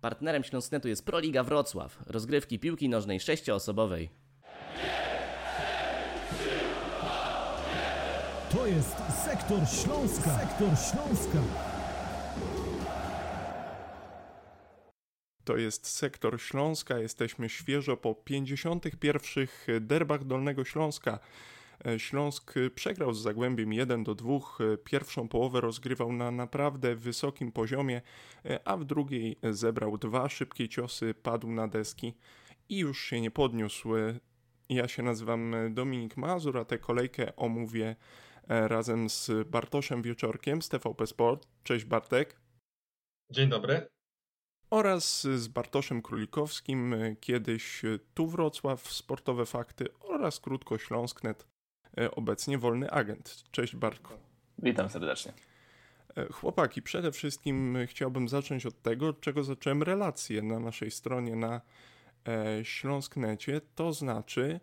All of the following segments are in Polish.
Partnerem Śląsknetu jest Proliga Wrocław, rozgrywki piłki nożnej sześcioosobowej. To jest Sektor Śląska. Sektor Śląska. To jest sektor Śląska. Jesteśmy świeżo po 51. derbach Dolnego Śląska. E, Śląsk przegrał z Zagłębiem 1 do 2. Pierwszą połowę rozgrywał na naprawdę wysokim poziomie, e, a w drugiej zebrał dwa szybkie ciosy, padł na deski i już się nie podniósł. E, Ja się nazywam Dominik Mazur, a tę kolejkę omówię razem z Bartoszem Wieczorkiem z TVP Sport. Cześć Bartek. Dzień dobry. oraz z Bartoszem Królikowskim, e, kiedyś tu Wrocław, Sportowe Fakty oraz krótko Śląsknet, e, obecnie wolny agent. Cześć Bartku. Witam serdecznie. E, Chłopaki, przede wszystkim chciałbym zacząć od tego, od czego zacząłem relację na naszej stronie na e, Śląsknecie, to znaczy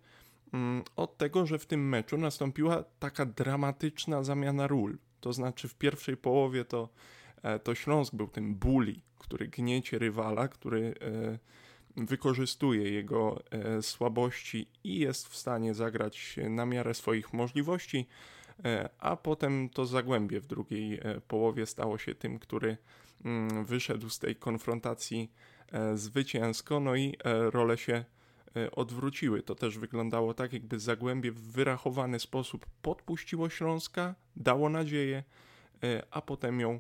mm, od tego, że w tym meczu nastąpiła taka dramatyczna zamiana ról. To znaczy w pierwszej połowie to, e, to Śląsk był tym bully, który gniecie rywala, który e, wykorzystuje jego e, słabości i jest w stanie zagrać na miarę swoich możliwości, e, a potem to Zagłębie w drugiej e, połowie stało się tym, który mm, wyszedł z tej konfrontacji zwycięsko, no i role się odwróciły. To też wyglądało tak, jakby Zagłębie w wyrachowany sposób podpuściło Śląska, dało nadzieję, a potem ją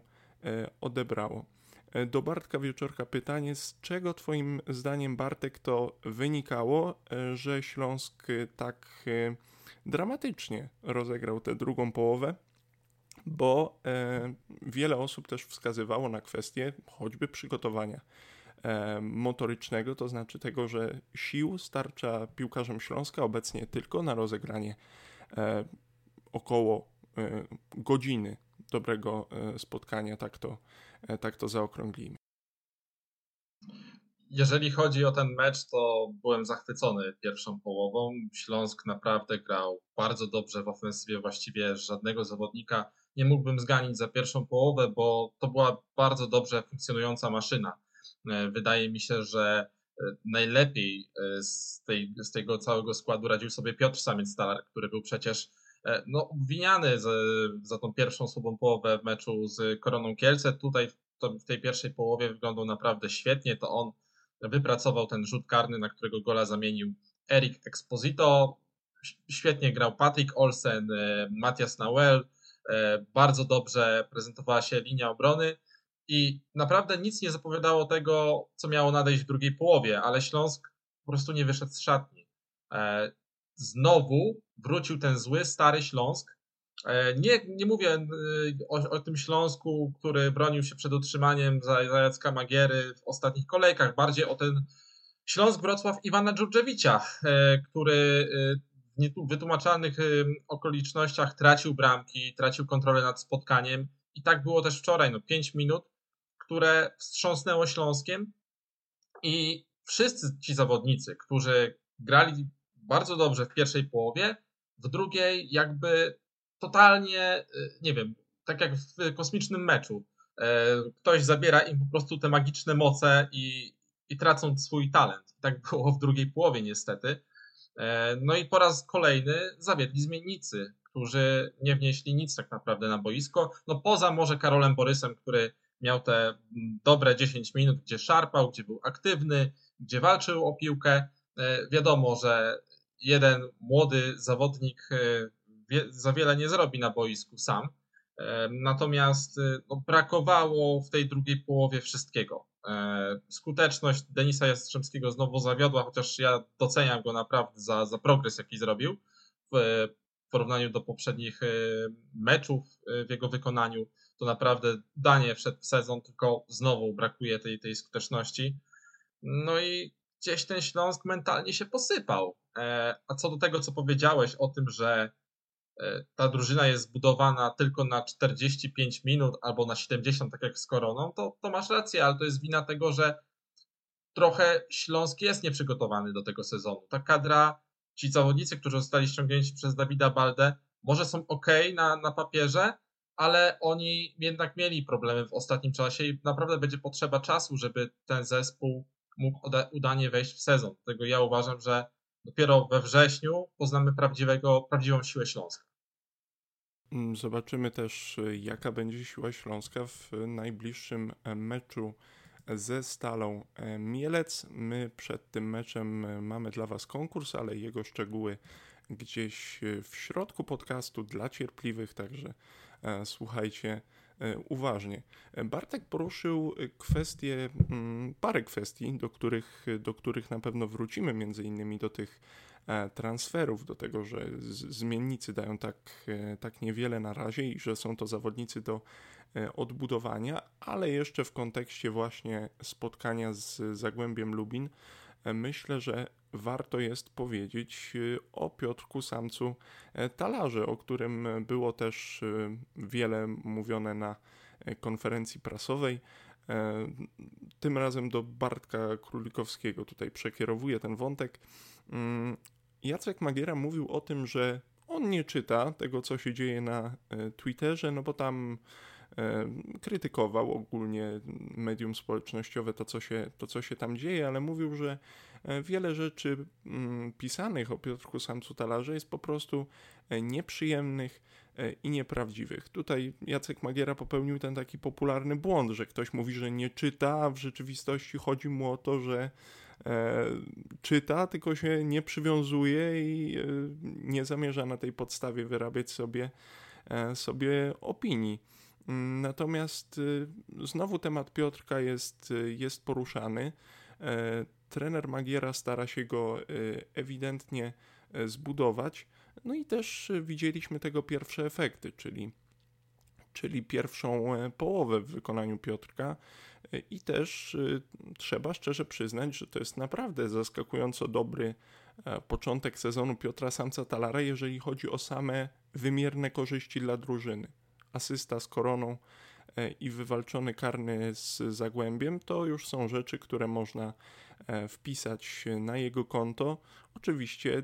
odebrało. E, Do Bartka Wieczorka pytanie, z czego Twoim zdaniem, Bartek, to wynikało, e, że Śląsk e, tak dramatycznie rozegrał tę drugą połowę? Bo wiele osób też wskazywało na kwestię choćby przygotowania motorycznego, to znaczy tego, że sił starcza piłkarzom Śląska obecnie tylko na rozegranie około godziny dobrego spotkania, tak to, tak to zaokrąglimy. Jeżeli chodzi o ten mecz, to byłem zachwycony pierwszą połową. Śląsk naprawdę grał bardzo dobrze w ofensywie, właściwie żadnego zawodnika nie mógłbym zganić za pierwszą połowę, bo to była bardzo dobrze funkcjonująca maszyna. E, Wydaje mi się, że e, najlepiej e, z, tej, z tego całego składu radził sobie Piotr Samiec-Stalar, który był przecież e, no, obwiniany za, za tą pierwszą słabą połowę w meczu z Koroną Kielce. Tutaj w tej pierwszej połowie wyglądał naprawdę świetnie. To on wypracował ten rzut karny, na którego gola zamienił Erik Exposito. Świetnie grał Patrick Olsen, e, Matias Nauel. E, Bardzo dobrze prezentowała się linia obrony i naprawdę nic nie zapowiadało tego, co miało nadejść w drugiej połowie, ale Śląsk po prostu nie wyszedł z szatni. Znowu wrócił ten zły, stary Śląsk. E, Nie, nie mówię e, o, o tym Śląsku, który bronił się przed utrzymaniem za, za Jacka Magiery w ostatnich kolejkach, bardziej o ten Śląsk Wrocław Iwana Dżurdżewicza, e, który w wytłumaczalnych okolicznościach tracił bramki, tracił kontrolę nad spotkaniem i tak było też wczoraj, no 5 minut, które wstrząsnęło Śląskiem i wszyscy ci zawodnicy, którzy grali bardzo dobrze w pierwszej połowie, w drugiej jakby totalnie, y, nie wiem, tak jak w kosmicznym meczu. e, Ktoś zabiera im po prostu te magiczne moce i, i tracą swój talent. Tak było w drugiej połowie niestety. E, No i po raz kolejny zawiedli zmiennicy, którzy nie wnieśli nic tak naprawdę na boisko. No poza może Karolem Borysem, który miał te mm, dobre 10 minut, gdzie szarpał, gdzie był aktywny, gdzie walczył o piłkę. E, Wiadomo, że jeden młody zawodnik e, za wiele nie zrobi na boisku sam. E, Natomiast e, no, brakowało w tej drugiej połowie wszystkiego. Skuteczność Denisa Jastrzębskiego znowu zawiodła, chociaż ja doceniam go naprawdę za, za progres, jaki zrobił w porównaniu do poprzednich meczów w jego wykonaniu. To naprawdę danie w sezon, tylko znowu brakuje tej, tej skuteczności. No i gdzieś ten Śląsk mentalnie się posypał. E, A co do tego, co powiedziałeś o tym, że e, ta drużyna jest zbudowana tylko na 45 minut albo na 70, tak jak z Koroną, to, to masz rację, ale to jest wina tego, że trochę Śląsk jest nieprzygotowany do tego sezonu. Ta kadra, ci zawodnicy, którzy zostali ściągnięci przez Dawida Baldę, może są ok na, na papierze, ale oni jednak mieli problemy w ostatnim czasie i naprawdę będzie potrzeba czasu, żeby ten zespół mógł udanie wejść w sezon. Dlatego ja uważam, że dopiero we wrześniu poznamy prawdziwego, prawdziwą siłę Śląska. Mm, zobaczymy też, jaka będzie siła Śląska w najbliższym meczu ze Stalą Mielec. My przed tym meczem mamy dla Was konkurs, ale jego szczegóły gdzieś w środku podcastu dla cierpliwych, także e, słuchajcie e, uważnie. Bartek poruszył kwestie, mm, parę kwestii, do których, do których na pewno wrócimy, między innymi do tych e, transferów, do tego, że zmiennicy dają tak, tak niewiele na razie i że są to zawodnicy do odbudowania, ale jeszcze w kontekście właśnie spotkania z Zagłębiem Lubin, myślę, że warto jest powiedzieć y, o Piotrku Samcu e, Talarze, o którym było też y, wiele mówione na e, konferencji prasowej. E, tym razem do Bartka Królikowskiego tutaj przekierowuję ten wątek. Mm, Jacek Magiera mówił o tym, że on nie czyta tego, co się dzieje na Twitterze, no bo tam krytykował ogólnie medium społecznościowe, to co, się, to co się tam dzieje, ale mówił, że e, wiele rzeczy mm, pisanych o Piotrku Samcu Talarze jest po prostu e, nieprzyjemnych e, i nieprawdziwych. Tutaj Jacek Magiera popełnił ten taki popularny błąd, że ktoś mówi, że nie czyta, a w rzeczywistości chodzi mu o to, że czyta, tylko się nie przywiązuje i nie zamierza na tej podstawie wyrabiać sobie, sobie opinii. Natomiast y, znowu temat Piotrka jest, y, jest poruszany. E, trener Magiera stara się go y, ewidentnie e, zbudować. No i też widzieliśmy tego pierwsze efekty, czyli, czyli pierwszą e, połowę w wykonaniu Piotrka. I też trzeba szczerze przyznać, że to jest naprawdę zaskakująco dobry początek sezonu Piotra Samca Talara, jeżeli chodzi o same wymierne korzyści dla drużyny asysta z koroną e, i wywalczony karny z Zagłębiem, to już są rzeczy, które można e, wpisać na jego konto. Oczywiście,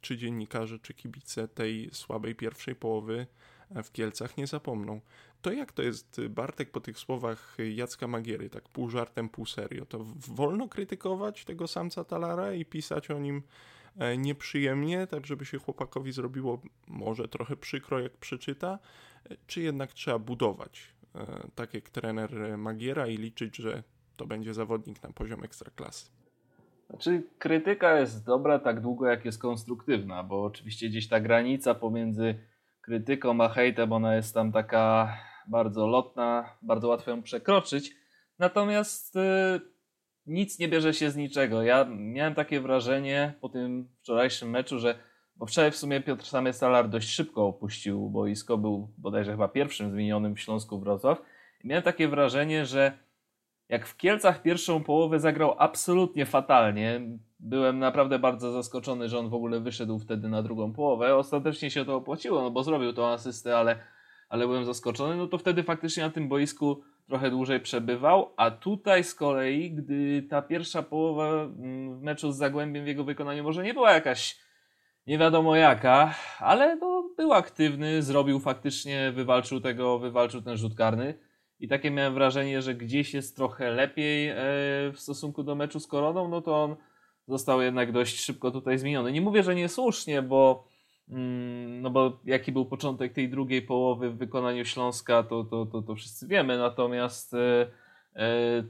czy dziennikarze, czy kibice tej słabej pierwszej połowy e, w Kielcach nie zapomną. To jak to jest, Bartek, po tych słowach Jacka Magiery, tak pół żartem, pół serio, to wolno krytykować tego samca Talara i pisać o nim nieprzyjemnie, tak żeby się chłopakowi zrobiło może trochę przykro, jak przeczyta, czy jednak trzeba budować, e, tak jak trener Magiera i liczyć, że to będzie zawodnik na poziom ekstraklasy? Znaczy, krytyka jest dobra tak długo, jak jest konstruktywna, bo oczywiście gdzieś ta granica pomiędzy krytyką a hejtem, ona jest tam taka bardzo lotna, bardzo łatwo ją przekroczyć. Natomiast y, nic nie bierze się z niczego. Ja miałem takie wrażenie po tym wczorajszym meczu, że bo wczoraj w sumie Piotr Samie-Stalar dość szybko opuścił boisko, był bodajże chyba pierwszym zmienionym w Śląsku Wrocław. I miałem takie wrażenie, że jak w Kielcach pierwszą połowę zagrał absolutnie fatalnie, byłem naprawdę bardzo zaskoczony, że on w ogóle wyszedł wtedy na drugą połowę. Ostatecznie się to opłaciło, no bo zrobił tą asystę, ale, ale byłem zaskoczony. No to wtedy faktycznie na tym boisku trochę dłużej przebywał, a tutaj z kolei, gdy ta pierwsza połowa mm, w meczu z Zagłębiem w jego wykonaniu może nie była jakaś nie wiadomo jaka, ale no, był aktywny, zrobił faktycznie, wywalczył tego, wywalczył ten rzut karny. I takie miałem wrażenie, że gdzieś jest trochę lepiej e, w stosunku do meczu z Koroną, no to on został jednak dość szybko tutaj zmieniony. Nie mówię, że niesłusznie, bo no bo jaki był początek tej drugiej połowy w wykonaniu Śląska, to, to, to, to wszyscy wiemy. Natomiast e, e,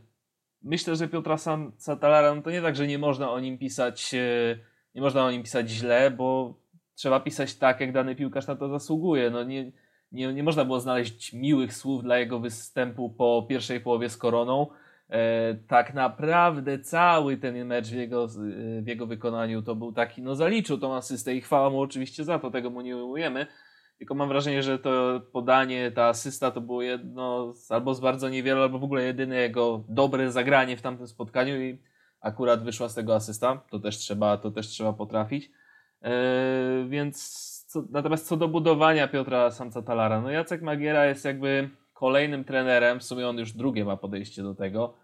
myślę, że Piotra Satalara, no to nie tak, że nie można o nim pisać nie można o nim pisać źle, bo trzeba pisać tak, jak dany piłkarz na to zasługuje. No nie, nie, nie można było znaleźć miłych słów dla jego występu po pierwszej połowie z koroną. E, tak naprawdę cały ten mecz w jego, w jego wykonaniu to był taki, no zaliczył tą asystę i chwała mu oczywiście za to, tego mu nie ujmujemy. Tylko mam wrażenie, że to podanie, ta asysta to było jedno z, albo z bardzo niewielu, albo w ogóle jedyne jego dobre zagranie w tamtym spotkaniu i akurat wyszła z tego asysta, to też trzeba, to też trzeba potrafić. Yy, więc co, natomiast co do budowania Piotra Samca Talara, no Jacek Magiera jest jakby kolejnym trenerem, w sumie on już drugie ma podejście do tego,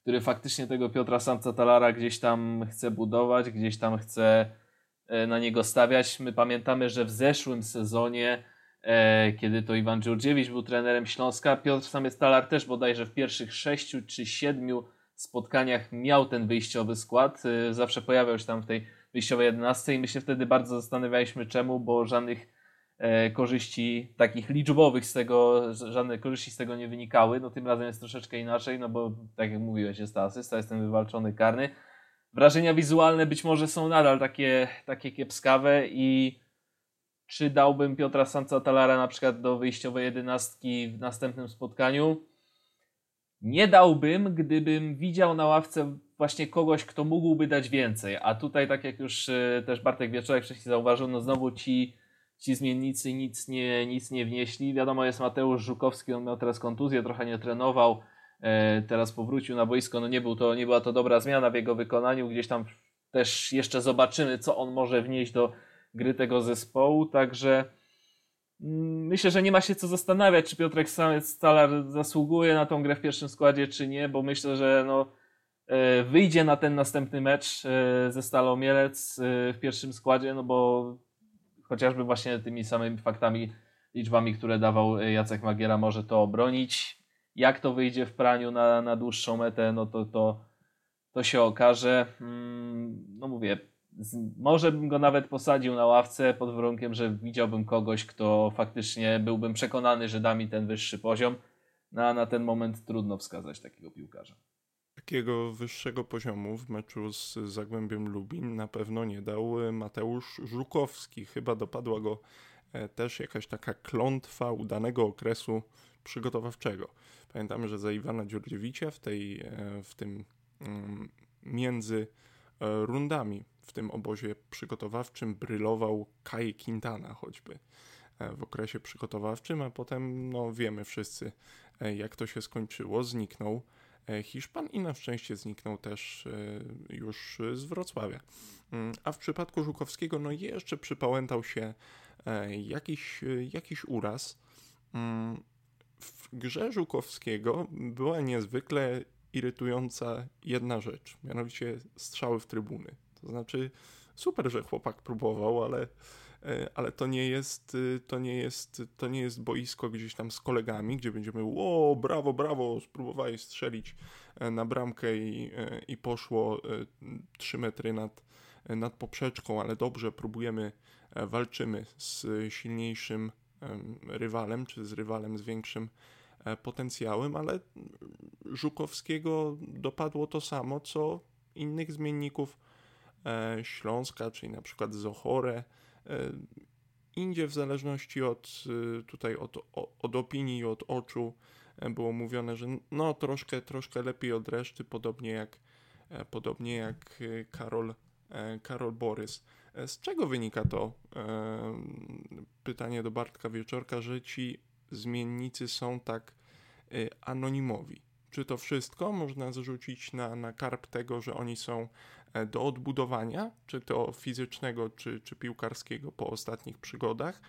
który faktycznie tego Piotra Samca Talara gdzieś tam chce budować, gdzieś tam chce e, na niego stawiać. My pamiętamy, że w zeszłym sezonie e, kiedy to Iwan Dżurdziewicz był trenerem Śląska. Piotr Samystalar też bodajże w pierwszych sześciu czy siedmiu spotkaniach miał ten wyjściowy skład. E, zawsze pojawiał się tam w tej wyjściowej 11 i my się wtedy bardzo zastanawialiśmy czemu, bo żadnych korzyści takich liczbowych z tego, żadne korzyści z tego nie wynikały. No tym razem jest troszeczkę inaczej, no bo tak jak mówiłeś, jest ta asysta, jest ten wywalczony karny. Wrażenia wizualne być może są nadal takie, takie kiepskawe i czy dałbym Piotra Sanca Talara na przykład do wyjściowej jedenastki w następnym spotkaniu? Nie dałbym, gdybym widział na ławce właśnie kogoś, kto mógłby dać więcej. A tutaj, tak jak już e, też Bartek Wieczorek wcześniej zauważył, no znowu ci, ci zmiennicy nic nie, nic nie wnieśli. Wiadomo, jest Mateusz Żukowski, on miał teraz kontuzję, trochę nie trenował, e, teraz powrócił na boisko. No nie, był to, nie była to dobra zmiana w jego wykonaniu. Gdzieś tam też jeszcze zobaczymy, co on może wnieść do gry tego zespołu. Także mm, myślę, że nie ma się co zastanawiać, czy Piotrek Stalar zasługuje na tą grę w pierwszym składzie, czy nie, bo myślę, że no, e, wyjdzie na ten następny mecz e, ze Stalą Mielec w pierwszym składzie, no bo chociażby właśnie tymi samymi faktami, liczbami, które dawał Jacek Magiera, może to obronić. Jak to wyjdzie w praniu na, na dłuższą metę, no to, to, to się okaże. Mm, no mówię, może bym go nawet posadził na ławce pod warunkiem, że widziałbym kogoś, kto faktycznie byłbym przekonany, że da mi ten wyższy poziom. No, a na ten moment trudno wskazać takiego piłkarza. Takiego wyższego poziomu w meczu z Zagłębiem Lubin na pewno nie dał Mateusz Żukowski. Chyba dopadła go e, też jakaś taka klątwa udanego okresu przygotowawczego. Pamiętamy, że za Iwana Dziurdziewicza w, tej, e, w tym mm, między e, rundami w tym obozie przygotowawczym brylował Kai Quintana choćby e, w okresie przygotowawczym, a potem no, wiemy wszyscy, e, jak to się skończyło. Zniknął e, Hiszpan i na szczęście zniknął też już z Wrocławia. Mm, a w przypadku Żukowskiego, no jeszcze przypałętał się jakiś, jakiś uraz. Mm, w grze Żukowskiego była niezwykle irytująca jedna rzecz, mianowicie strzały w trybuny. To znaczy, super, że chłopak próbował, ale, e, ale to nie jest, e, to nie jest, to nie jest boisko gdzieś tam z kolegami, gdzie będziemy, o, brawo, brawo, spróbowałeś strzelić e, na bramkę i, i poszło 3 metry nad, nad poprzeczką, ale dobrze, próbujemy, walczymy z silniejszym rywalem, czy z rywalem z większym potencjałem, ale Żukowskiego dopadło to samo, co innych zmienników E, Śląska, czyli na przykład Zochore. E, indzie w zależności od e, tutaj od, od opinii, od oczu było mówione, że no troszkę, troszkę lepiej od reszty, podobnie jak, podobnie jak Karol, Karol Borys. Z czego wynika to pytanie do Bartka Wieczorka, że ci zmiennicy są tak anonimowi? Czy to wszystko można zrzucić na, na karp tego, że oni są E, do odbudowania, czy to fizycznego, czy, czy piłkarskiego po ostatnich przygodach.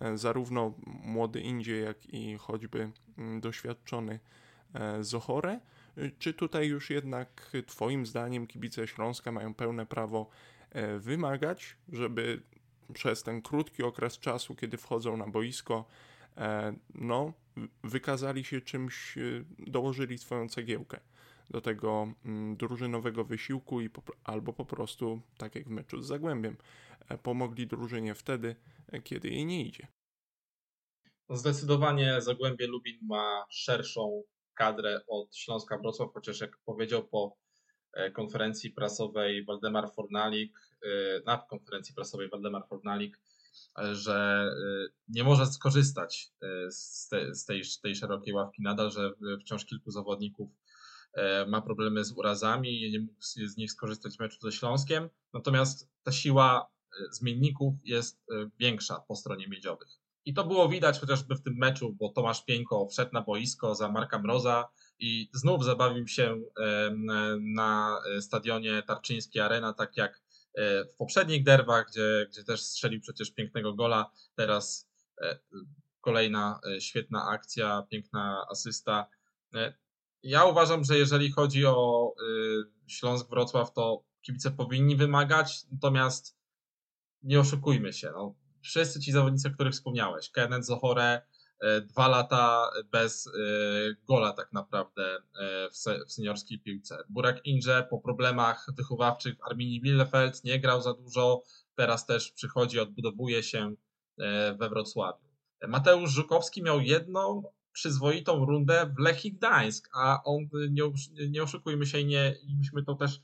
E, zarówno młody Indzie, jak i choćby mm, doświadczony e, Zochore. Czy tutaj już jednak Twoim zdaniem kibice Śląska mają pełne prawo wymagać, żeby przez ten krótki okres czasu, kiedy wchodzą na boisko, no, wykazali się czymś, dołożyli swoją cegiełkę do tego mm, drużynowego wysiłku i po, albo po prostu, tak jak w meczu z Zagłębiem, e, pomogli drużynie wtedy, e, kiedy jej nie idzie. No, zdecydowanie Zagłębie Lubin ma szerszą kadrę od Śląska Wrocław, chociaż jak powiedział po e, konferencji prasowej Waldemar Fornalik, na konferencji prasowej Waldemar Fornalik, że nie może skorzystać z, te, z tej, tej szerokiej ławki nadal, że wciąż kilku zawodników E, ma problemy z urazami i nie mógł z nich skorzystać w meczu ze Śląskiem. Natomiast ta siła e, zmienników jest e, większa po stronie miedziowych. I to było widać chociażby w tym meczu, bo Tomasz Pieńko wszedł na boisko za Marka Mroza i znów zabawił się na stadionie Tarczyński Arena, tak jak w poprzednich derwach, gdzie, gdzie też strzelił przecież pięknego gola. Teraz kolejna świetna akcja, piękna asysta. Ja uważam, że jeżeli chodzi o Śląsk Wrocław, to kibice powinni wymagać, natomiast nie oszukujmy się. No, wszyscy ci zawodnicy, o których wspomniałeś, Kenneth Zohore, e, dwa lata bez e, gola tak naprawdę w, w seniorskiej piłce. Burak Inże po problemach wychowawczych w Arminii Bielefeld nie grał za dużo, teraz też przychodzi, odbudowuje się we Wrocławiu. Mateusz Żukowski miał jedną przyzwoitą rundę w Lechii Gdańsk, a on, nie, nie oszukujmy się nie, i musimy to też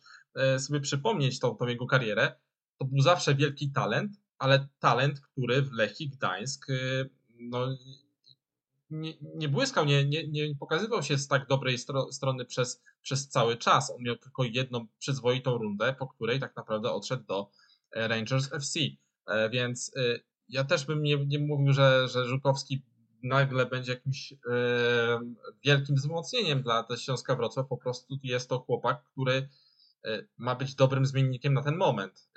sobie przypomnieć, tą, tą jego karierę, to był zawsze wielki talent, ale talent, który w Lechii Gdańsk no, nie, nie błyskał, nie, nie, nie pokazywał się z tak dobrej stro, strony przez, przez cały czas. On miał tylko jedną przyzwoitą rundę, po której tak naprawdę odszedł do e, Rangers FC. E, więc y, ja też bym nie, nie mówił, że, że Żukowski nagle będzie jakimś e, wielkim wzmocnieniem dla Śląska Wrocław. Po prostu jest to chłopak, który ma być dobrym zmiennikiem na ten moment.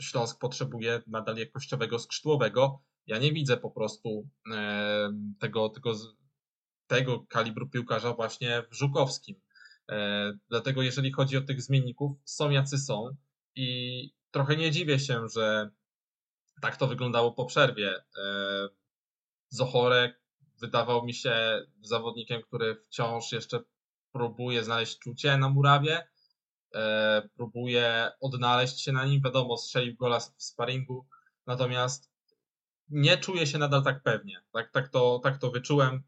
Śląsk potrzebuje nadal jakościowego skrzydłowego. Ja nie widzę po prostu e, tego, tego, tego kalibru piłkarza właśnie w Żukowskim. E, dlatego jeżeli chodzi o tych zmienników, są jacy są i trochę nie dziwię się, że tak to wyglądało po przerwie. E, Zochorek wydawał mi się zawodnikiem, który wciąż jeszcze próbuje znaleźć czucie na murawie próbuje odnaleźć się na nim. Wiadomo, strzelił gola w sparingu, natomiast nie czuję się nadal tak pewnie. Tak, tak, to, tak to wyczułem,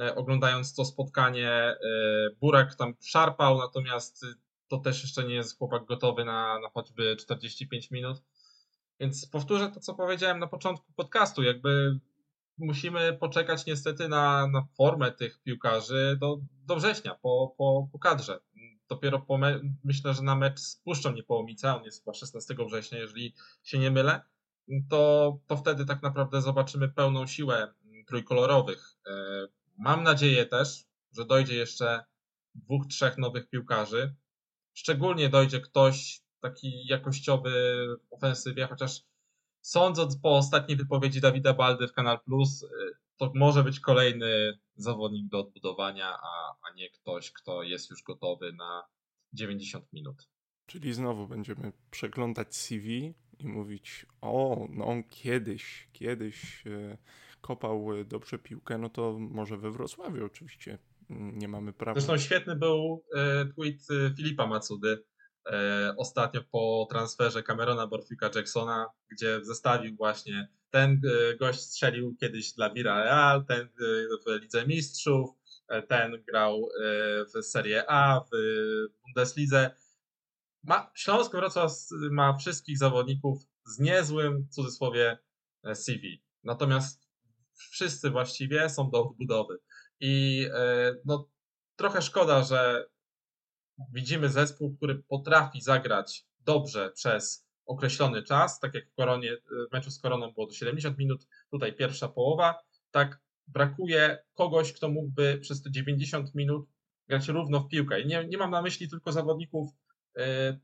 e, oglądając to spotkanie. E, Burek tam szarpał, natomiast to też jeszcze nie jest chłopak gotowy na, na choćby 45 minut. Więc powtórzę to, co powiedziałem na początku podcastu. Jakby musimy poczekać niestety na, na formę tych piłkarzy do, do września, po, po, po kadrze dopiero po me- myślę, że na mecz z Puszczą Niepołomice, on jest chyba 16 września, jeżeli się nie mylę, to, to wtedy tak naprawdę zobaczymy pełną siłę trójkolorowych. E, mam nadzieję też, że dojdzie jeszcze dwóch, trzech nowych piłkarzy. Szczególnie dojdzie ktoś taki jakościowy w ofensywie, chociaż sądząc po ostatniej wypowiedzi Dawida Baldy w Kanal Plus, e, to może być kolejny zawodnik do odbudowania, a, a nie ktoś, kto jest już gotowy na 90 minut. Czyli znowu będziemy przeglądać CV i mówić, o, no on kiedyś, kiedyś e, kopał dobrze piłkę, no to może we Wrocławiu oczywiście nie mamy prawa. Zresztą świetny był e, tweet e, Filipa Macudy ostatnio po transferze Camerona Borfika Jacksona, gdzie zestawił właśnie ten e, gość strzelił kiedyś dla Villarreal, ten e, w Lidze Mistrzów, e, ten grał w Serie A, w Bundeslidze. Ma, Śląsk Wrocław ma wszystkich zawodników z niezłym, w cudzysłowie, CV. Natomiast wszyscy właściwie są do odbudowy. I no, trochę szkoda, że widzimy zespół, który potrafi zagrać dobrze przez określony czas, tak jak w Koronie, w meczu z Koroną było to 70 minut, tutaj pierwsza połowa, tak brakuje kogoś, kto mógłby przez te 90 minut grać równo w piłkę. I nie, nie mam na myśli tylko zawodników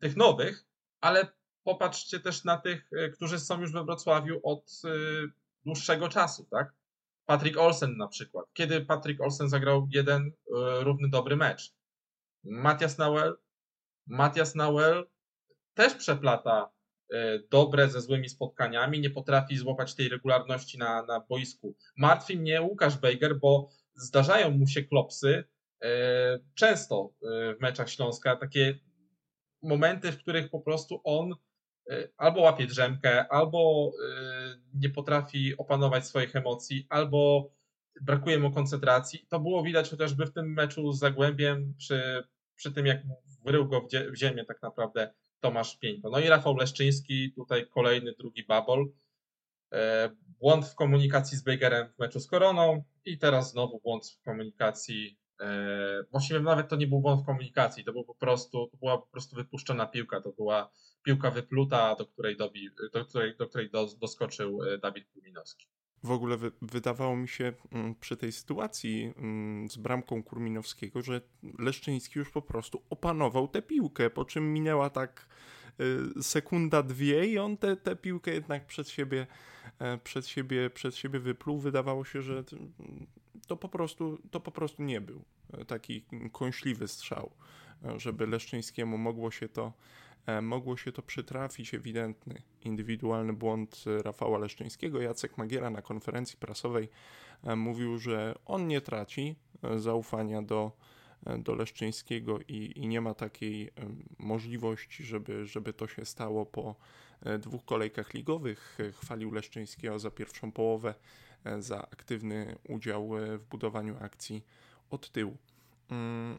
tych nowych, ale popatrzcie też na tych, y, którzy są już we Wrocławiu od y, dłuższego czasu, tak? Patrick Olsen na przykład. Kiedy Patrick Olsen zagrał jeden równy dobry mecz? Matias Nauel. Matias Nauel też przeplata E, dobre ze złymi spotkaniami, nie potrafi złapać tej regularności na, na boisku. Martwi mnie Łukasz Bejger, bo zdarzają mu się klopsy e, często e, w meczach Śląska, takie momenty, w których po prostu on albo łapie drzemkę, albo nie potrafi opanować swoich emocji, albo brakuje mu koncentracji. To było widać chociażby w tym meczu z Zagłębiem, przy, przy tym jak wrył go w, ziemię tak naprawdę Tomasz Pieńko. No i Rafał Leszczyński, tutaj kolejny drugi babol. E, błąd w komunikacji z Bejgerem w meczu z Koroną i teraz znowu błąd w komunikacji. E, właściwie nawet to nie był błąd w komunikacji, to, był po prostu, to była po prostu wypuszczona piłka, to była piłka wypluta, do której, dobi, do której, do której doskoczył e, Dawid Kurminowski. W ogóle wy, wydawało mi się mm, przy tej sytuacji mm, z bramką Kurminowskiego, że Leszczyński już po prostu opanował tę piłkę, po czym minęła tak y, sekunda, dwie i on tę piłkę jednak przed siebie, e, przed siebie, przed siebie wypluł. Wydawało się, że to po prostu, to po prostu nie był taki kąśliwy strzał, żeby Leszczyńskiemu mogło się to mogło się to przytrafić, ewidentny indywidualny błąd Rafała Leszczyńskiego. Jacek Magiera na konferencji prasowej mówił, że on nie traci zaufania do, do Leszczyńskiego i, i nie ma takiej możliwości, żeby, żeby to się stało po dwóch kolejkach ligowych. Chwalił Leszczyńskiego za pierwszą połowę, za aktywny udział w budowaniu akcji od tyłu. Mm,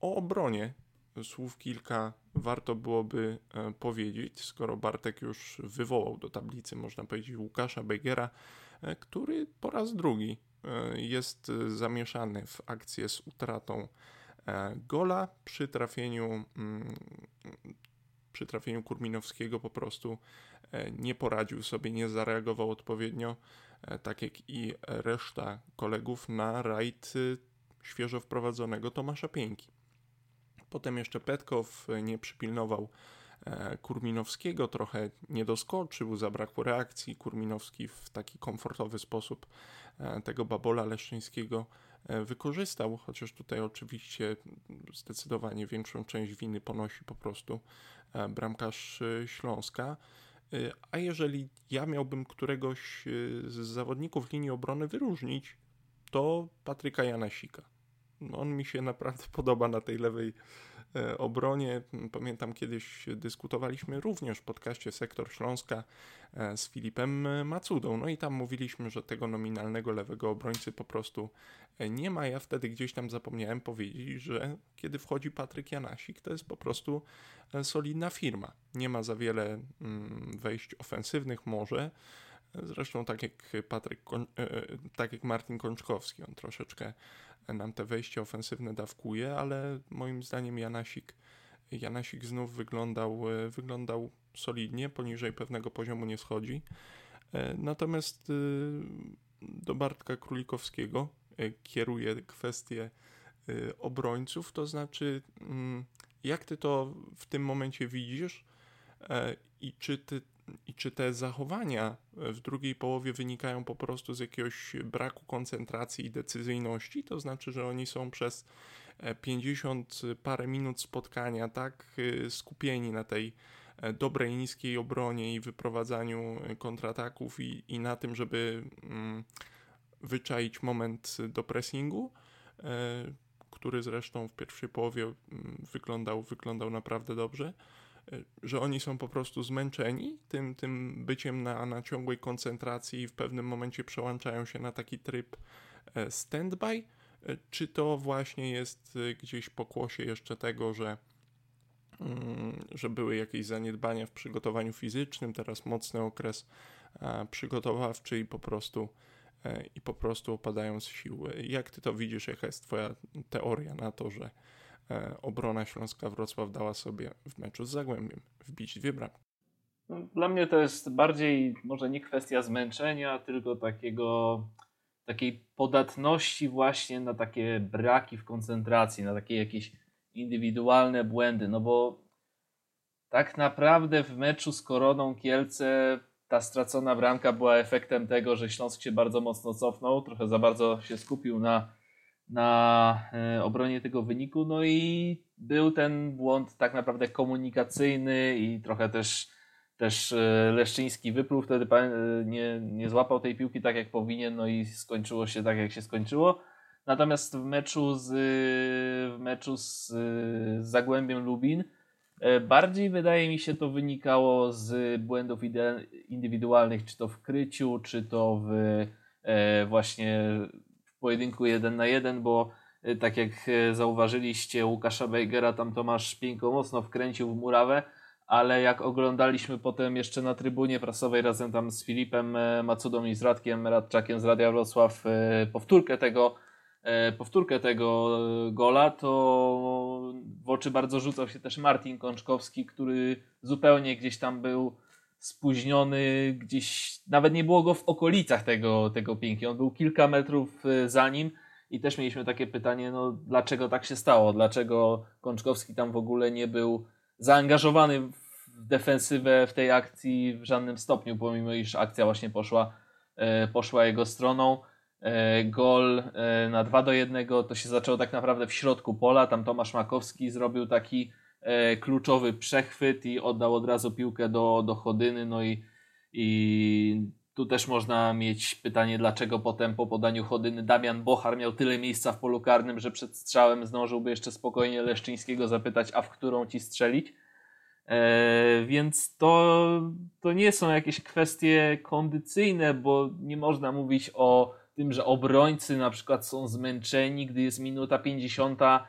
o obronie słów kilka warto byłoby e, powiedzieć, skoro Bartek już wywołał do tablicy, można powiedzieć, Łukasza Begera, e, który po raz drugi e, jest zamieszany w akcję z utratą gola przy trafieniu mm, przy trafieniu Kurminowskiego po prostu nie poradził sobie, nie zareagował odpowiednio, tak jak i reszta kolegów na rajd świeżo wprowadzonego Tomasza Pięki. Potem jeszcze Petkow nie przypilnował e, Kurminowskiego, trochę nie doskoczył, zabrakło reakcji. Kurminowski w taki komfortowy sposób e, tego babola leszczyńskiego e, wykorzystał, chociaż tutaj oczywiście zdecydowanie większą część winy ponosi po prostu bramkarz Śląska. A jeżeli ja miałbym któregoś z zawodników linii obrony wyróżnić, to Patryka Janasika. On mi się naprawdę podoba na tej lewej e, obronie. Pamiętam kiedyś dyskutowaliśmy również w podcaście Sektor Śląska e, z Filipem Macudą. No i tam mówiliśmy, że tego nominalnego lewego obrońcy po prostu e, nie ma. Ja wtedy gdzieś tam zapomniałem powiedzieć, że kiedy wchodzi Patryk Janasik, to jest po prostu solidna firma. Nie ma za wiele wejść ofensywnych może. Zresztą tak jak Patryk, tak jak Martin Kączkowski, on troszeczkę nam te wejście ofensywne dawkuje, ale moim zdaniem Janasik, Janasik znów wyglądał, e, wyglądał solidnie, poniżej pewnego poziomu nie schodzi. E, natomiast e, do Bartka Królikowskiego kieruje kwestię obrońców, to znaczy mm, jak ty to w tym momencie widzisz i czy ty i czy te zachowania w drugiej połowie wynikają po prostu z jakiegoś braku koncentracji i decyzyjności, to znaczy, że oni są przez 50 e, parę minut spotkania tak e, skupieni na tej e, dobrej, niskiej obronie i wyprowadzaniu kontrataków i, i na tym, żeby mm, wyczaić moment do pressingu, który zresztą w pierwszej połowie mm, wyglądał, wyglądał naprawdę dobrze że oni są po prostu zmęczeni tym, tym byciem na, na ciągłej koncentracji i w pewnym momencie przełączają się na taki tryb e, standby, y, czy to właśnie jest y, gdzieś pokłosie jeszcze tego, że, mm, że były jakieś zaniedbania w przygotowaniu fizycznym, teraz mocny okres przygotowawczy i po prostu e, i po prostu opadają z siły. Jak ty to widzisz? Jaka jest twoja teoria na to, że E, obrona Śląska Wrocław dała sobie w meczu z Zagłębiem wbić dwie bramki. No, dla mnie to jest bardziej może nie kwestia zmęczenia, tylko takiego takiej podatności właśnie na takie braki w koncentracji, na takie jakieś indywidualne błędy, no bo tak naprawdę w meczu z Koroną Kielce ta stracona bramka była efektem tego, że Śląsk się bardzo mocno cofnął, trochę za bardzo się skupił na na e, obronie tego wyniku. No i był ten błąd tak naprawdę komunikacyjny i trochę też, też e, Leszczyński wypluł wtedy, e, nie, nie złapał tej piłki tak jak powinien, no i skończyło się tak jak się skończyło. Natomiast w meczu z, w meczu z, z Zagłębiem Lubin bardziej wydaje mi się to wynikało z błędów indywidualnych, czy to w kryciu, czy to w właśnie pojedynku 1 na 1, bo y, tak jak y, zauważyliście, Łukasza Bejgera tam Tomasz Pieńko mocno wkręcił w murawę, ale jak oglądaliśmy potem jeszcze na trybunie prasowej razem tam z Filipem y, Macudą i z Radkiem Radczakiem z Radia Wrocław powtórkę tego, powtórkę tego gola, to w oczy bardzo rzucał się też Martin Kączkowski, który zupełnie gdzieś tam był spóźniony, gdzieś nawet nie było go w okolicach tego, tego pięknie. On był kilka metrów y, za nim i też mieliśmy takie pytanie, no dlaczego tak się stało? Dlaczego Kączkowski tam w ogóle nie był zaangażowany w defensywę w tej akcji w żadnym stopniu, pomimo iż akcja właśnie poszła, e, poszła jego stroną. E, gol e, na 2 do 1 to się zaczęło tak naprawdę w środku pola. Tam Tomasz Makowski zrobił taki kluczowy przechwyt i oddał od razu piłkę do, do Chodyny, no i, i tu też można mieć pytanie, dlaczego potem po podaniu Chodyny Damian Bochar miał tyle miejsca w polu karnym, że przed strzałem zdążyłby jeszcze spokojnie Leszczyńskiego zapytać, a w którą ci strzelić. E, więc to, to nie są jakieś kwestie kondycyjne, bo nie można mówić o tym, że obrońcy na przykład są zmęczeni, gdy jest minuta 50, e,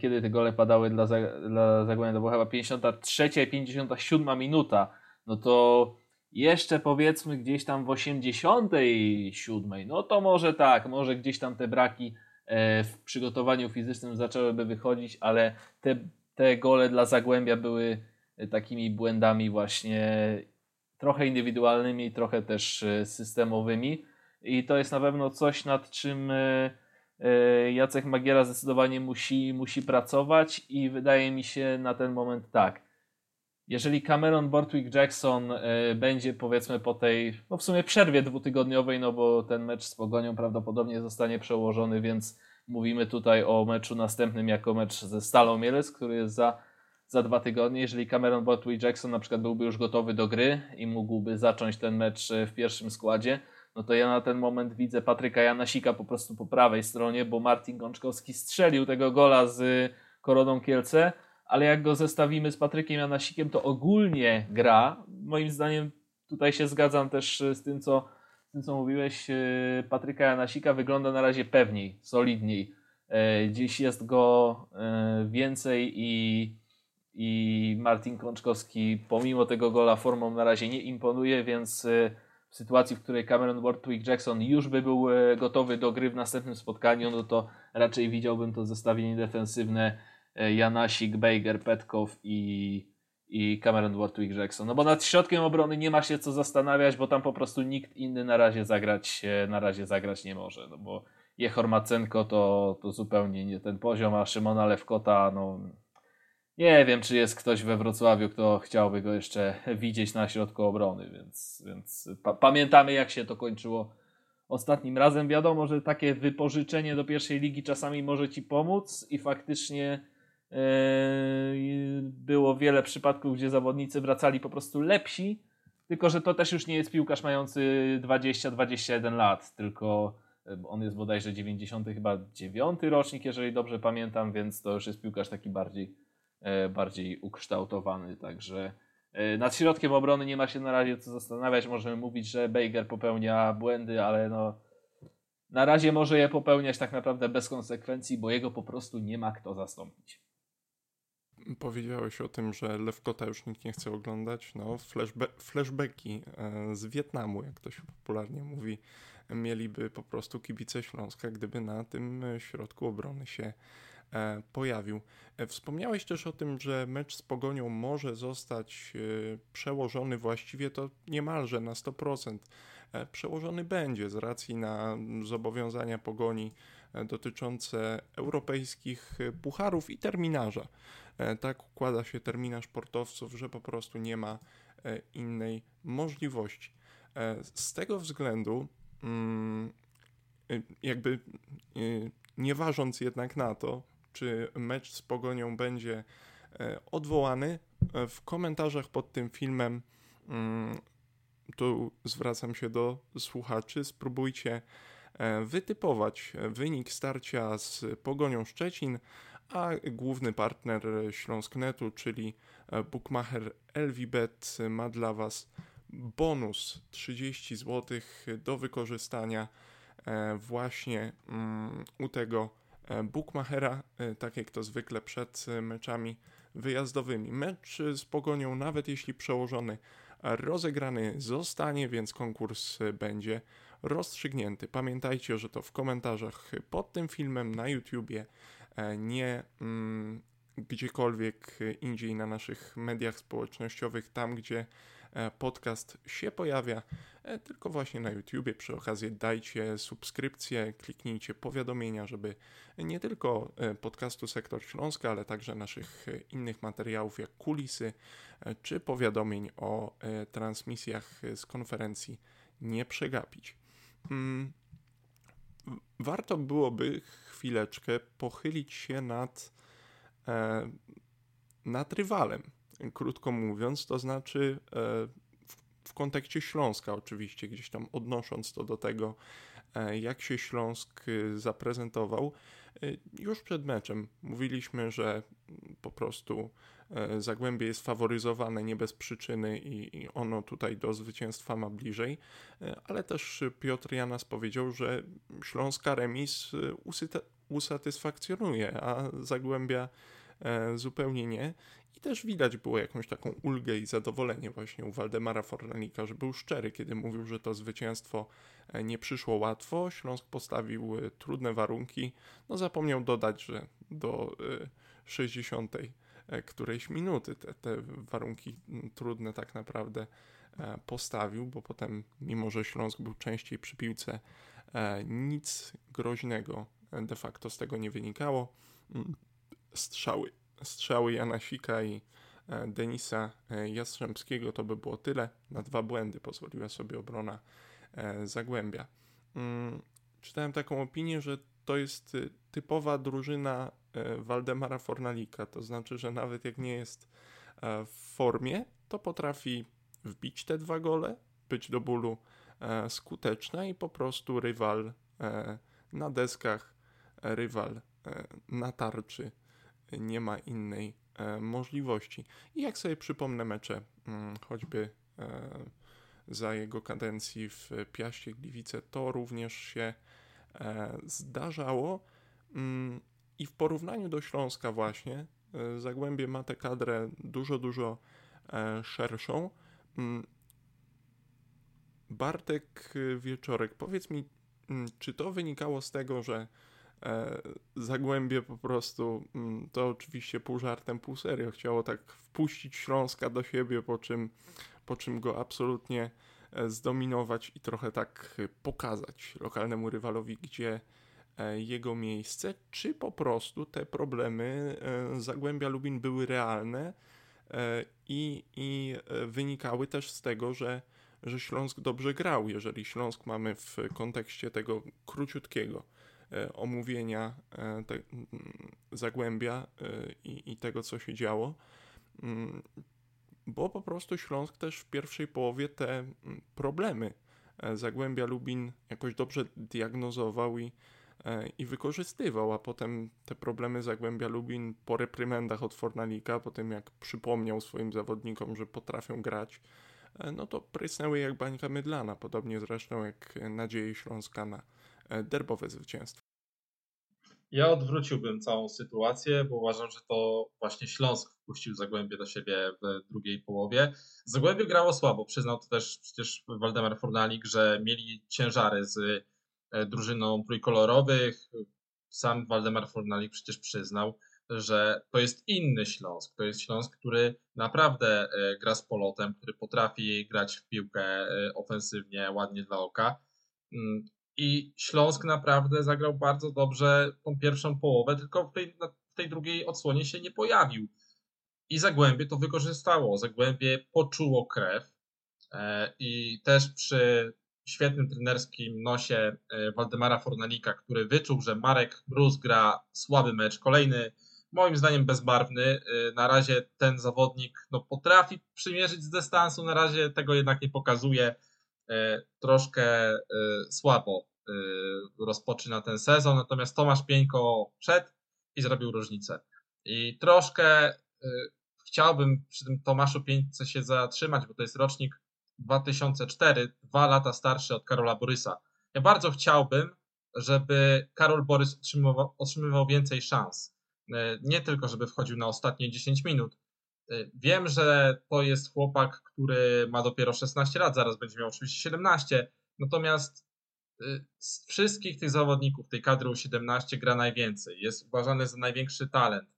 kiedy te gole padały dla, dla Zagłębia, to była chyba 53 i 57 minuta, no to jeszcze powiedzmy gdzieś tam w 87, no to może tak, może gdzieś tam te braki e, w przygotowaniu fizycznym zaczęłyby wychodzić, ale te, te gole dla Zagłębia były takimi błędami właśnie trochę indywidualnymi, trochę też e, systemowymi. I to jest na pewno coś, nad czym e, Jacek Magiera zdecydowanie musi, musi pracować i wydaje mi się na ten moment tak jeżeli Cameron Bortwick Jackson y, będzie powiedzmy po tej, no w sumie przerwie dwutygodniowej, no bo ten mecz z Pogonią prawdopodobnie zostanie przełożony, więc mówimy tutaj o meczu następnym jako mecz ze Stalą Mielec, który jest za, za dwa tygodnie. Jeżeli Cameron Bortwick Jackson na przykład byłby już gotowy do gry i mógłby zacząć ten mecz y, w pierwszym składzie, no to ja na ten moment widzę Patryka Janasika po prostu po prawej stronie, bo Martin Gączkowski strzelił tego gola z Koroną Kielce, ale jak go zestawimy z Patrykiem Janasikiem, to ogólnie gra. Moim zdaniem tutaj się zgadzam też z tym, co, z tym, co mówiłeś. E, Patryka Janasika wygląda na razie pewniej, solidniej. E, dziś jest go e, więcej i, i Martin Krączkowski pomimo tego gola formą na razie nie imponuje, więc w sytuacji, w której Cameron Wardwick Jackson już by był gotowy do gry w następnym spotkaniu, no to raczej widziałbym to zestawienie defensywne E, Janasik, Bejger, Petkow i, i Cameron Wartwick Jackson. No bo nad środkiem obrony nie ma się co zastanawiać, bo tam po prostu nikt inny na razie zagrać, na razie zagrać nie może. No bo Jehor Macenko to, to zupełnie nie ten poziom, a Szymona Lewkota, no nie wiem, czy jest ktoś we Wrocławiu, kto chciałby go jeszcze widzieć na środku obrony, więc, więc pa pamiętamy, jak się to kończyło ostatnim razem. Wiadomo, że takie wypożyczenie do pierwszej ligi czasami może ci pomóc i faktycznie Yy, było wiele przypadków, gdzie zawodnicy wracali po prostu lepsi, tylko że to też już nie jest piłkarz mający 20-21 lat, tylko yy, on jest bodajże 90 chyba 9 rocznik, jeżeli dobrze pamiętam, więc to już jest piłkarz taki bardziej, bardziej ukształtowany, także nad środkiem obrony nie ma się na razie co zastanawiać. Możemy mówić, że Bejger popełnia błędy, ale no, na razie może je popełniać tak naprawdę bez konsekwencji, bo jego po prostu nie ma kto zastąpić. Powiedziałeś o tym, że Lewkota już nikt nie chce oglądać. No, flashba flashbacki e, z Wietnamu, jak to się popularnie mówi, mieliby po prostu kibice Śląska, gdyby na tym środku obrony się e, pojawił. E, wspomniałeś też o tym, że mecz z Pogonią może zostać przełożony właściwie to niemalże na 100%. Przełożony będzie z racji na zobowiązania Pogoni dotyczące europejskich pucharów i terminarza. E, tak układa się terminarz sportowców, że po prostu nie ma e, innej możliwości. E, z tego względu, mm, jakby nie ważąc jednak na to, czy mecz z Pogonią będzie odwołany, w komentarzach pod tym filmem, mm, tu zwracam się do słuchaczy, spróbujcie wytypować wynik starcia z Pogonią Szczecin, a główny partner Śląsknetu, czyli bookmacher Elvibet ma dla Was bonus 30 zł do wykorzystania e, właśnie mm, u tego e, bookmachera, e, tak jak to zwykle przed meczami wyjazdowymi. Mecz z Pogonią, nawet jeśli przełożony, rozegrany zostanie, więc konkurs będzie rozstrzygnięty. Pamiętajcie, że to w komentarzach pod tym filmem na YouTubie E, nie mm, gdziekolwiek indziej na naszych mediach społecznościowych, tam gdzie e, podcast się pojawia, e, tylko właśnie na YouTubie. Przy okazji dajcie subskrypcję, kliknijcie powiadomienia, żeby nie tylko podcastu Sektor Śląska, ale także naszych innych materiałów jak kulisy czy powiadomień o transmisjach z konferencji nie przegapić. Mm, warto byłoby chwileczkę pochylić się nad e, nad rywalem, krótko mówiąc, to znaczy e, w, kontekście Śląska oczywiście, gdzieś tam odnosząc to do tego, e, jak się Śląsk zaprezentował. Już przed meczem mówiliśmy, że po prostu Zagłębie jest faworyzowane nie bez przyczyny i ono tutaj do zwycięstwa ma bliżej, ale też Piotr Janas powiedział, że Śląska remis usatysfakcjonuje, a Zagłębia e, zupełnie nie. I też widać było jakąś taką ulgę i zadowolenie właśnie u Waldemara Fornanika, że był szczery, kiedy mówił, że to zwycięstwo e, nie przyszło łatwo. Śląsk postawił e, trudne warunki. No zapomniał dodać, że do 60 którejś minuty te, te warunki trudne tak naprawdę postawił, bo potem, mimo że Śląsk był częściej przy piłce, nic groźnego de facto z tego nie wynikało. Strzały, strzały Janasika i e, Denisa e, Jastrzębskiego to by było tyle. Na dwa błędy pozwoliła sobie obrona e, Zagłębia. Mm, czytałem taką opinię, że to jest typowa drużyna Waldemara Fornalika, to znaczy, że nawet jak nie jest w formie, to potrafi wbić te dwa gole, być do bólu skuteczna i po prostu rywal na deskach rywal na tarczy nie ma innej e, możliwości. I jak sobie przypomnę mecze, mm, choćby e, za jego kadencji w Piaście Gliwice, to również się zdarzało. Mm, I w porównaniu do Śląska właśnie, Zagłębie ma tę kadrę dużo, dużo szerszą. Mm, Bartek Wieczorek, powiedz mi, czy to wynikało z tego, że E, Zagłębie po prostu, mm, to oczywiście pół żartem, pół serio, chciało tak wpuścić Śląska do siebie, po czym, po czym go absolutnie e, zdominować i trochę tak pokazać lokalnemu rywalowi, gdzie e, jego miejsce, czy po prostu te problemy Zagłębia Lubin były realne i, i wynikały też z tego, że, że Śląsk dobrze grał. Jeżeli Śląsk mamy w kontekście tego króciutkiego E, omówienia e, te, Zagłębia e, i, i tego, co się działo, mm, bo po prostu Śląsk też w pierwszej połowie te problemy Zagłębia Lubin jakoś dobrze diagnozował i, i wykorzystywał, a potem te problemy Zagłębia Lubin po reprymendach od Fornalika, po tym jak przypomniał swoim zawodnikom, że potrafią grać, no to prysnęły jak bańka mydlana, podobnie zresztą jak nadzieje Śląska na derbowe zwycięstwo. Ja odwróciłbym całą sytuację, bo uważam, że to właśnie Śląsk wpuścił Zagłębie do siebie w drugiej połowie. Zagłębie grało słabo, przyznał to też przecież Waldemar Fornalik, że mieli ciężary z e, drużyną trójkolorowych. Sam Waldemar Fornalik przecież przyznał, że to jest inny Śląsk. To jest Śląsk, który naprawdę e, gra z polotem, który potrafi grać w piłkę e, ofensywnie, ładnie dla oka. I Śląsk naprawdę zagrał bardzo dobrze tą pierwszą połowę, tylko w tej, w tej drugiej odsłonie się nie pojawił. I Zagłębie to wykorzystało. Zagłębie poczuło krew e, i też przy świetnym trenerskim nosie e, Waldemara Fornalika, który wyczuł, że Marek Mróz gra słaby mecz, kolejny moim zdaniem bezbarwny. E, na razie ten zawodnik no, potrafi przymierzyć z dystansu, na razie tego jednak nie pokazuje. E, troszkę e, słabo e, rozpoczyna ten sezon, natomiast Tomasz Pieńko wszedł i zrobił różnicę. I troszkę chciałbym przy tym Tomaszu Pieńce się zatrzymać, bo to jest rocznik 2004, dwa lata starszy od Karola Borysa. Ja bardzo chciałbym, żeby Karol Borys otrzymywał, otrzymywał więcej szans. Nie tylko, żeby wchodził na ostatnie 10 minut, wiem, że to jest chłopak, który ma dopiero 16 lat, zaraz będzie miał oczywiście 17, natomiast y, z wszystkich tych zawodników tej kadry U17 gra najwięcej. Jest uważany za największy talent.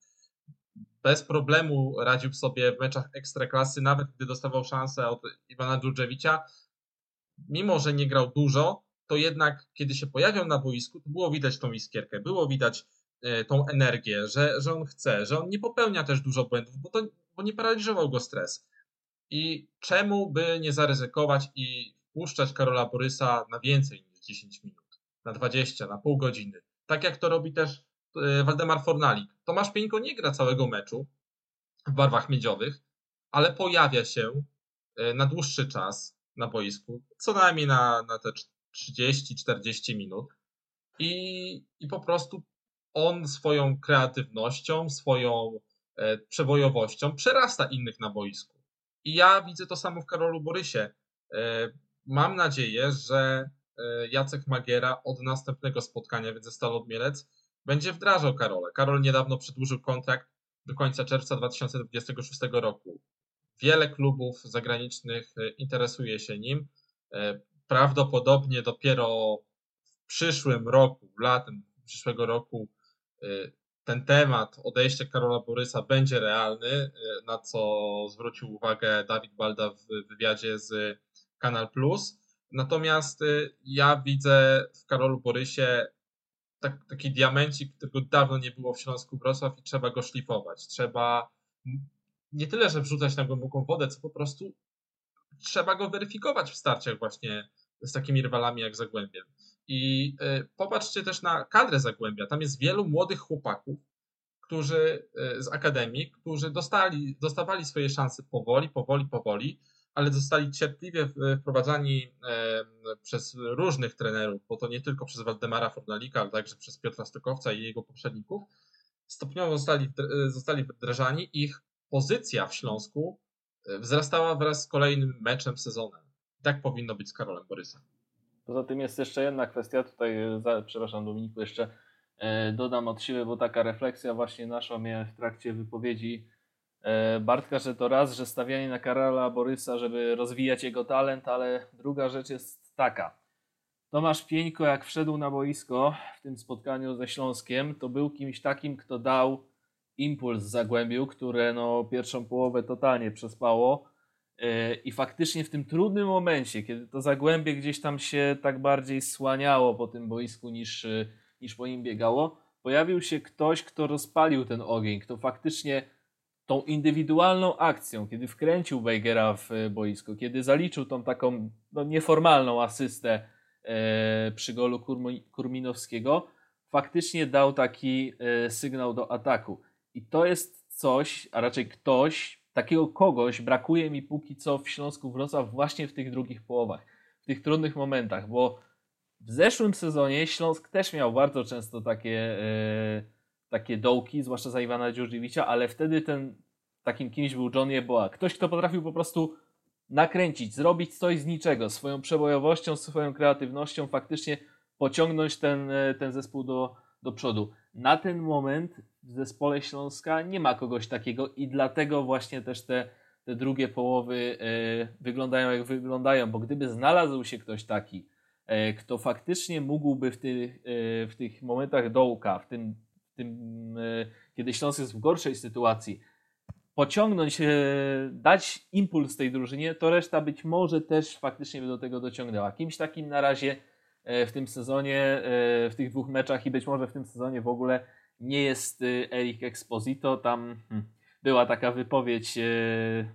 Bez problemu radził sobie w meczach ekstraklasy, nawet gdy dostawał szansę od Iwana Dżurdżewicza. Mimo, że nie grał dużo, to jednak kiedy się pojawiał na boisku, to było widać tą iskierkę, było widać y, tą energię, że, że on chce, że on nie popełnia też dużo błędów, bo to bo nie paraliżował go stres. I czemu by nie zaryzykować i wpuszczać Karola Borysa na więcej niż 10 minut, na 20, na pół godziny. Tak jak to robi też e, Waldemar Fornalik. Tomasz Pieńko nie gra całego meczu, w barwach miedziowych, ale pojawia się e, na dłuższy czas na boisku, co najmniej na, na te 30-40 minut i, i po prostu on swoją kreatywnością, swoją przebojowością przerasta innych na boisku. I ja widzę to samo w Karolu Borysie. E, mam nadzieję, że e, Jacek Magiera od następnego spotkania ze Stalą Mielec będzie wdrażał Karola. Karol niedawno przedłużył kontrakt do końca czerwca 2026 roku. Wiele klubów zagranicznych e, interesuje się nim. E, prawdopodobnie dopiero w przyszłym roku, latem przyszłego roku, e, ten temat odejścia Karola Borysa będzie realny, na co zwrócił uwagę Dawid Balda w wywiadzie z Kanal Plus. Natomiast ja widzę w Karolu Borysie tak, taki diamencik, którego dawno nie było w Śląsku Wrocław i trzeba go szlifować. Trzeba nie tyle, że wrzucać na głęboką wodę, co po prostu trzeba go weryfikować w starciach właśnie z takimi rywalami jak Zagłębiem. I y, popatrzcie też na kadrę Zagłębia. Tam jest wielu młodych chłopaków, którzy y, z akademii, którzy dostali, dostawali swoje szanse powoli, powoli, powoli ale zostali cierpliwie wprowadzani przez różnych trenerów, bo to nie tylko przez Waldemara Fornalika, ale także przez Piotra Stokowca i jego poprzedników. Stopniowo zostali, zostali wdrażani. Ich pozycja w Śląsku e, wzrastała wraz z kolejnym meczem, sezonem. Tak powinno być z Karolem Borysem. Poza tym jest jeszcze jedna kwestia, tutaj, e, przepraszam Dominiku, jeszcze e, dodam od siebie, bo taka refleksja właśnie naszła mnie w trakcie wypowiedzi E, Bartka, że to raz, że stawianie na Karola Borysa, żeby rozwijać jego talent, ale druga rzecz jest taka. Tomasz Pieńko, jak wszedł na boisko w tym spotkaniu ze Śląskiem, to był kimś takim, kto dał impuls Zagłębiu, które no, pierwszą połowę totalnie przespało. E, I faktycznie w tym trudnym momencie, kiedy to Zagłębie gdzieś tam się tak bardziej słaniało po tym boisku niż, niż po nim biegało, pojawił się ktoś, kto rozpalił ten ogień, kto faktycznie tą indywidualną akcją, kiedy wkręcił Weigera w e, boisko, kiedy zaliczył tą taką no, nieformalną asystę e, przy golu Kurminowskiego, faktycznie dał taki e, sygnał do ataku. I to jest coś, a raczej ktoś, takiego kogoś brakuje mi póki co w Śląsku Wrocław właśnie w tych drugich połowach, w tych trudnych momentach, bo w zeszłym sezonie Śląsk też miał bardzo często takie e, takie dołki, zwłaszcza za Iwana Dziurdziewicza, ale wtedy ten takim kimś był John Jeboa. Ktoś, kto potrafił po prostu nakręcić, zrobić coś z niczego, swoją przebojowością, swoją kreatywnością, faktycznie pociągnąć ten, e, ten zespół do, do przodu. Na ten moment w zespole Śląska nie ma kogoś takiego i dlatego właśnie też te, te drugie połowy y, wyglądają jak wyglądają, bo gdyby znalazł się ktoś taki, y, kto faktycznie mógłby w tych, y, w tych momentach dołka, w tym tym, e, kiedy Śląsk jest w gorszej sytuacji, pociągnąć, e, dać impuls tej drużynie, to reszta być może też faktycznie by do tego dociągnęła. Kimś takim na razie e, w tym sezonie, w tych dwóch meczach i być może w tym sezonie w ogóle nie jest Eric Exposito. Tam hmm, była taka wypowiedź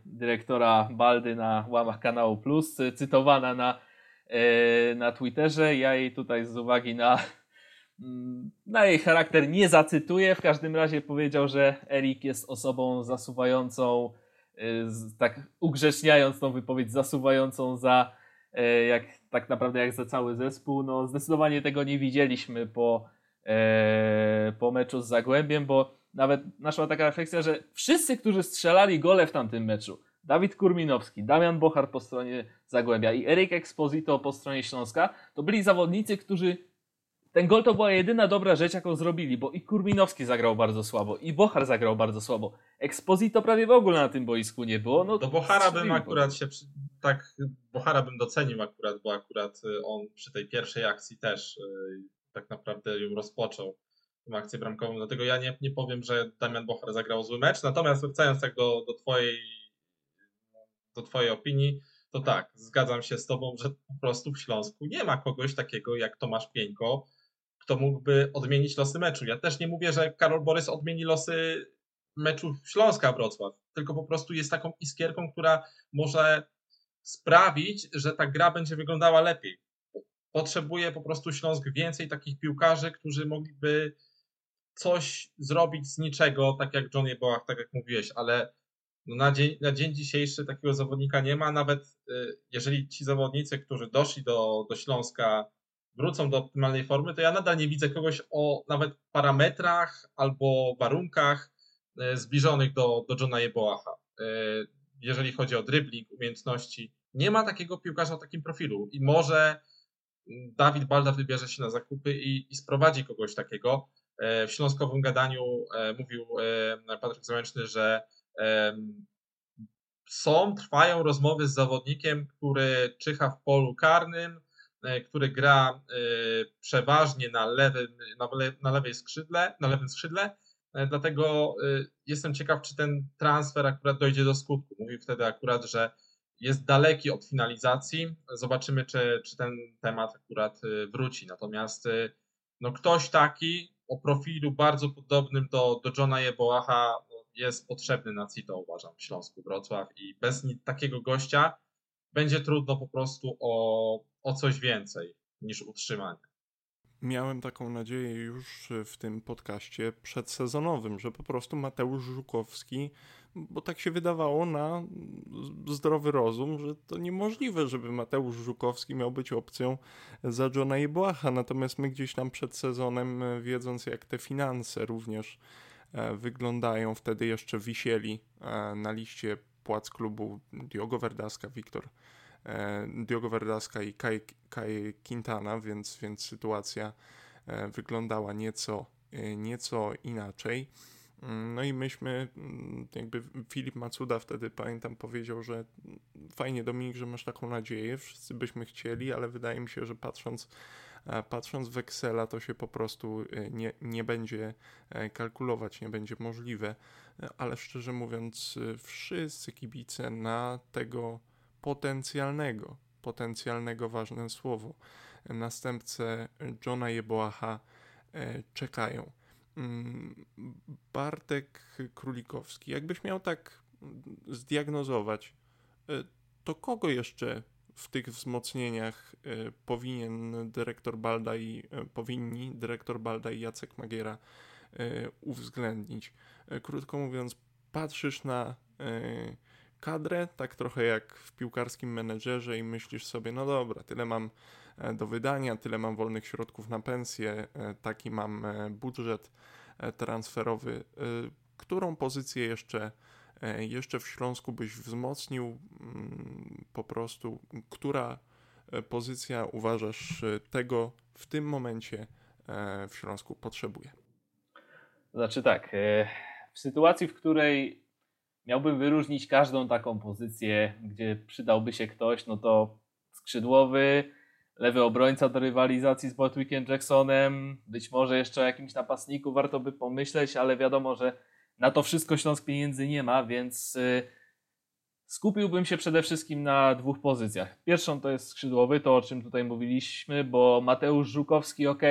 dyrektora Baldy na łamach kanału Plus, cytowana na, na Twitterze. Ja jej tutaj z uwagi na na jej charakter nie zacytuję. W każdym razie powiedział, że Erik jest osobą zasuwającą, tak ugrzeczniając tą wypowiedź, zasuwającą za jak tak naprawdę jak za cały zespół. No zdecydowanie tego nie widzieliśmy po, e, po meczu z Zagłębiem, bo nawet naszła taka refleksja, że wszyscy, którzy strzelali gole w tamtym meczu, Dawid Kurminowski, Damian Bochar po stronie Zagłębia i Erik Exposito po stronie Śląska, to byli zawodnicy, którzy ten gol to była jedyna dobra rzecz, jaką zrobili, bo i Kurminowski zagrał bardzo słabo, i Bochar zagrał bardzo słabo. Exposito prawie w ogóle na tym boisku nie było. No, Do Bochara bym akurat się, tak, Bochara bym docenił akurat, bo akurat y, on przy tej pierwszej akcji też y, tak naprawdę ją rozpoczął, tę akcję bramkową, dlatego ja nie, nie powiem, że Damian Bochar zagrał zły mecz, natomiast wracając tak do, do twojej do twojej opinii, to tak, zgadzam się z tobą, że po prostu w Śląsku nie ma kogoś takiego jak Tomasz Pieńko, kto mógłby odmienić losy meczu. Ja też nie mówię, że Karol Borys odmieni losy meczu Śląska Wrocław, tylko po prostu jest taką iskierką, która może sprawić, że ta gra będzie wyglądała lepiej. Potrzebuje po prostu Śląsk więcej takich piłkarzy, którzy mogliby coś zrobić z niczego, tak jak Johnny Boach, tak jak mówiłeś, ale no na, dzień, na dzień dzisiejszy takiego zawodnika nie ma, nawet y, jeżeli ci zawodnicy, którzy doszli do, do Śląska, wrócą do optymalnej formy, to ja nadal nie widzę kogoś o nawet parametrach albo warunkach y, zbliżonych do, do Johna Jeboacha. Y, jeżeli chodzi o dribbling, umiejętności, nie ma takiego piłkarza o takim profilu i może mm, Dawid Balda wybierze się na zakupy i, i sprowadzi kogoś takiego. W śląskowym gadaniu mówił Patryk Załęczny, że są, trwają rozmowy z zawodnikiem, który czyha w polu karnym, e, który gra e, przeważnie na lewym, na lewej skrzydle, na lewym skrzydle, e, dlatego jestem ciekaw, czy ten transfer akurat dojdzie do skutku. Mówił wtedy akurat, że jest daleki od finalizacji. Zobaczymy, czy, czy ten temat akurat wróci. Natomiast no, ktoś taki o profilu bardzo podobnym do, do Johna Jeboacha jest potrzebny na CITO, uważam, w Śląsku Wrocław i bez takiego gościa będzie trudno po prostu o, o coś więcej niż utrzymanie. Miałem taką nadzieję już w tym podcaście przedsezonowym, że po prostu Mateusz Żukowski, bo tak się wydawało na zdrowy rozum, że to niemożliwe, żeby Mateusz Żukowski miał być opcją za Johna Jebłacha. Natomiast my gdzieś tam przed sezonem, wiedząc jak te finanse również E, wyglądają. Wtedy jeszcze wisieli e, na liście płac klubu Diogo Verdaska, Wiktor e, Diogo Verdaska i Kai, Kai Quintana, więc, więc sytuacja wyglądała nieco, nieco inaczej. Mm, no i myśmy, mm, jakby Filip Macuda wtedy pamiętam powiedział, że fajnie Dominik, że masz taką nadzieję, wszyscy byśmy chcieli, ale wydaje mi się, że patrząc patrząc w Excela to się po prostu e, nie, nie będzie e, kalkulować, nie będzie możliwe, e, ale szczerze mówiąc wszyscy kibice na tego potencjalnego, potencjalnego ważne słowo, następcę Johna Jeboacha czekają. Mm, Bartek Królikowski, jakbyś miał tak zdiagnozować, to kogo jeszcze w tych wzmocnieniach y, powinien dyrektor Balda i y, powinni dyrektor Balda i Jacek Magiera y, uwzględnić. Krótko mówiąc, patrzysz na kadrę, tak trochę jak w piłkarskim menedżerze i myślisz sobie, no dobra, tyle mam e, do wydania, tyle mam wolnych środków na pensję, e, taki mam e, budżet transferowy, którą pozycję jeszcze E, jeszcze w Śląsku byś wzmocnił mm, po prostu, która e, pozycja uważasz e, tego w tym momencie w Śląsku potrzebuje? Znaczy tak, w sytuacji, w której miałbym wyróżnić każdą taką pozycję, gdzie przydałby się ktoś, no to skrzydłowy, lewy obrońca do rywalizacji z Botwickiem Jacksonem, być może jeszcze o jakimś napastniku warto by pomyśleć, ale wiadomo, że na to wszystko Śląsk pieniędzy nie ma, więc y, skupiłbym się przede wszystkim na dwóch pozycjach. Pierwszą to jest skrzydłowy, to o czym tutaj mówiliśmy, bo Mateusz Żukowski, ok,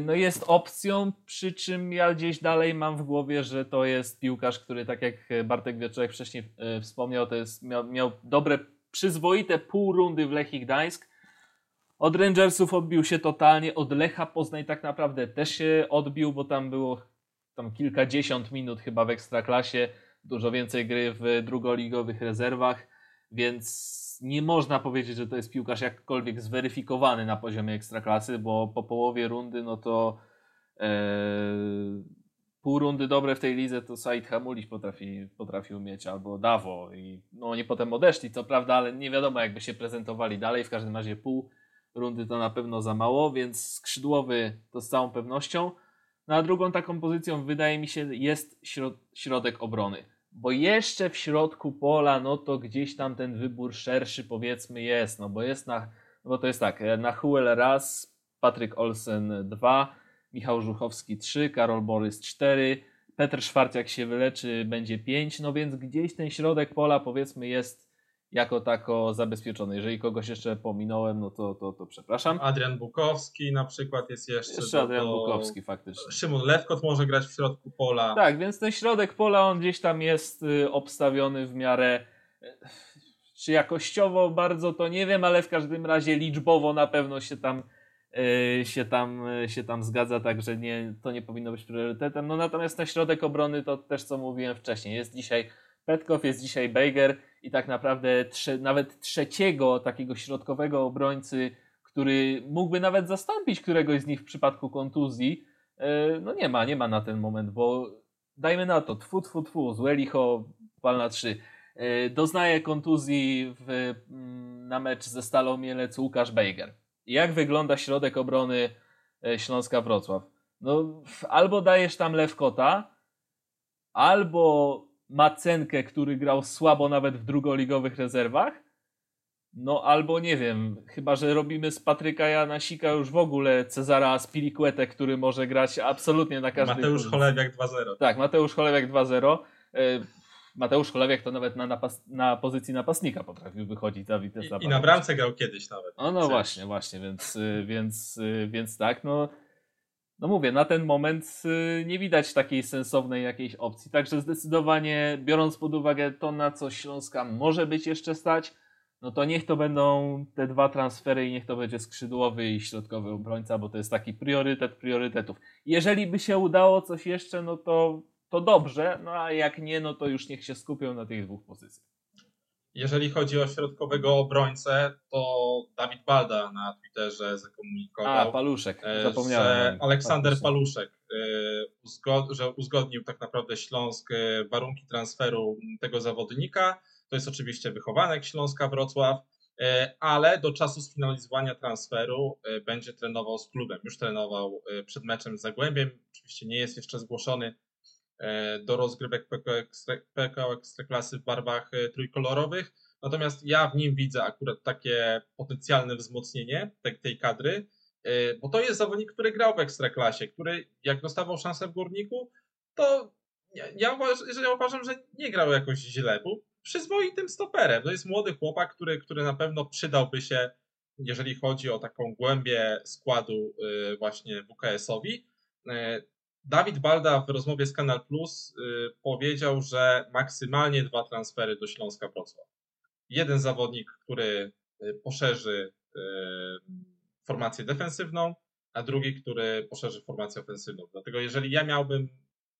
no jest opcją, przy czym ja gdzieś dalej mam w głowie, że to jest piłkarz, który tak jak Bartek Wieczorek wcześniej y, wspomniał, to jest, miał, miał dobre, przyzwoite pół rundy w Lechii Gdańsk. Od Rangersów odbił się totalnie, od Lecha Poznań tak naprawdę też się odbił, bo tam było tam kilkadziesiąt minut chyba w ekstraklasie, dużo więcej gry w drugoligowych rezerwach, więc nie można powiedzieć, że to jest piłkarz jakkolwiek zweryfikowany na poziomie ekstraklasy, bo po połowie rundy, no to e, pół rundy dobre w tej lidze to Said Hamulić potrafi, potrafił mieć, albo Dawo i no oni potem odeszli, co prawda, ale nie wiadomo jakby się prezentowali dalej, w każdym razie pół rundy to na pewno za mało, więc skrzydłowy to z całą pewnością. Na drugą taką pozycją wydaje mi się jest środ środek obrony. Bo jeszcze w środku pola, no to gdzieś tam ten wybór szerszy powiedzmy jest, no bo jest na, no bo to jest tak, na Huel raz, Patryk Olsen 2, Michał Żuchowski 3, Karol Borys 4, Petr Szwarciak się wyleczy, będzie 5, no więc gdzieś ten środek pola powiedzmy jest jako tako zabezpieczony. Jeżeli kogoś jeszcze pominąłem, no to, to, to przepraszam. Adrian Bukowski na przykład jest jeszcze. Jeszcze do, Adrian Bukowski faktycznie. Szymon Lewkot może grać w środku pola. Tak, więc ten środek pola on gdzieś tam jest y, obstawiony w miarę y, czy jakościowo bardzo to nie wiem, ale w każdym razie liczbowo na pewno się tam y, się tam, się tam zgadza, także nie, to nie powinno być priorytetem. No natomiast ten środek obrony to też co mówiłem wcześniej, jest dzisiaj Petkow, jest dzisiaj Bejger i tak naprawdę trze nawet trzeciego takiego środkowego obrońcy, który mógłby nawet zastąpić któregoś z nich w przypadku kontuzji, e, no nie ma, nie ma na ten moment, bo dajmy na to, tfu, tfu, tfu, złe licho, pal na trzy, e, doznaje kontuzji w, mm, na mecz ze Stalą Mielec Łukasz Bejger. Jak wygląda środek obrony e, Śląska Wrocław? No, albo dajesz tam Lewkota, albo Macenkę, który grał słabo nawet w drugoligowych rezerwach, no albo nie wiem, chyba że robimy z Patryka Janasika już w ogóle Cezara Spiliquetę, który może grać absolutnie na każdym Mateusz. Cholewiak 2-0. Tak, Mateusz Cholewiak 2-0. E, Mateusz Cholewiak to nawet na, napas na pozycji napastnika potrafił wychodzić za Witesa. I, I na bramce grał kiedyś nawet. No, no właśnie, właśnie, więc, y, więc, y, więc tak, no, no mówię, na ten moment y, nie widać takiej sensownej jakiejś opcji, także zdecydowanie biorąc pod uwagę to, na co Śląska może być jeszcze stać, no to niech to będą te dwa transfery i niech to będzie skrzydłowy i środkowy obrońca, bo to jest taki priorytet priorytetów. Jeżeli by się udało coś jeszcze, no to, to dobrze, no a jak nie, no to już niech się skupią na tych dwóch pozycjach. Jeżeli chodzi o środkowego obrońcę, to Dawid Balda na Twitterze A, zakomunikował, Paluszek, e, zapomniałem. że Aleksander. Paluszek e, że uzgodnił tak naprawdę Śląsk e, warunki transferu tego zawodnika. To jest oczywiście wychowanek Śląska Wrocław, ale do czasu sfinalizowania transferu będzie trenował z klubem. Już trenował przed meczem z Zagłębiem. Oczywiście nie jest jeszcze zgłoszony do rozgrywek PKO Ekstra- PKO Ekstraklasy w barwach e, trójkolorowych. Natomiast ja w nim widzę akurat takie potencjalne wzmocnienie tej, kadry, e, bo to jest zawodnik, który grał w Ekstraklasie, który jak dostawał szansę w Górniku, to ja, ja, uważ- ja uważam, że nie grał jakoś źle, był przyzwoitym stoperem. To jest młody chłopak, który, który na pewno przydałby się, jeżeli chodzi o taką głębię składu e, właśnie WKS-owi. Dawid Balda w rozmowie z Kanal Plus y, powiedział, że maksymalnie dwa transfery do Śląska Wrocław. Jeden zawodnik, który y, poszerzy y, formację defensywną, a drugi, który poszerzy formację ofensywną. Dlatego jeżeli ja miałbym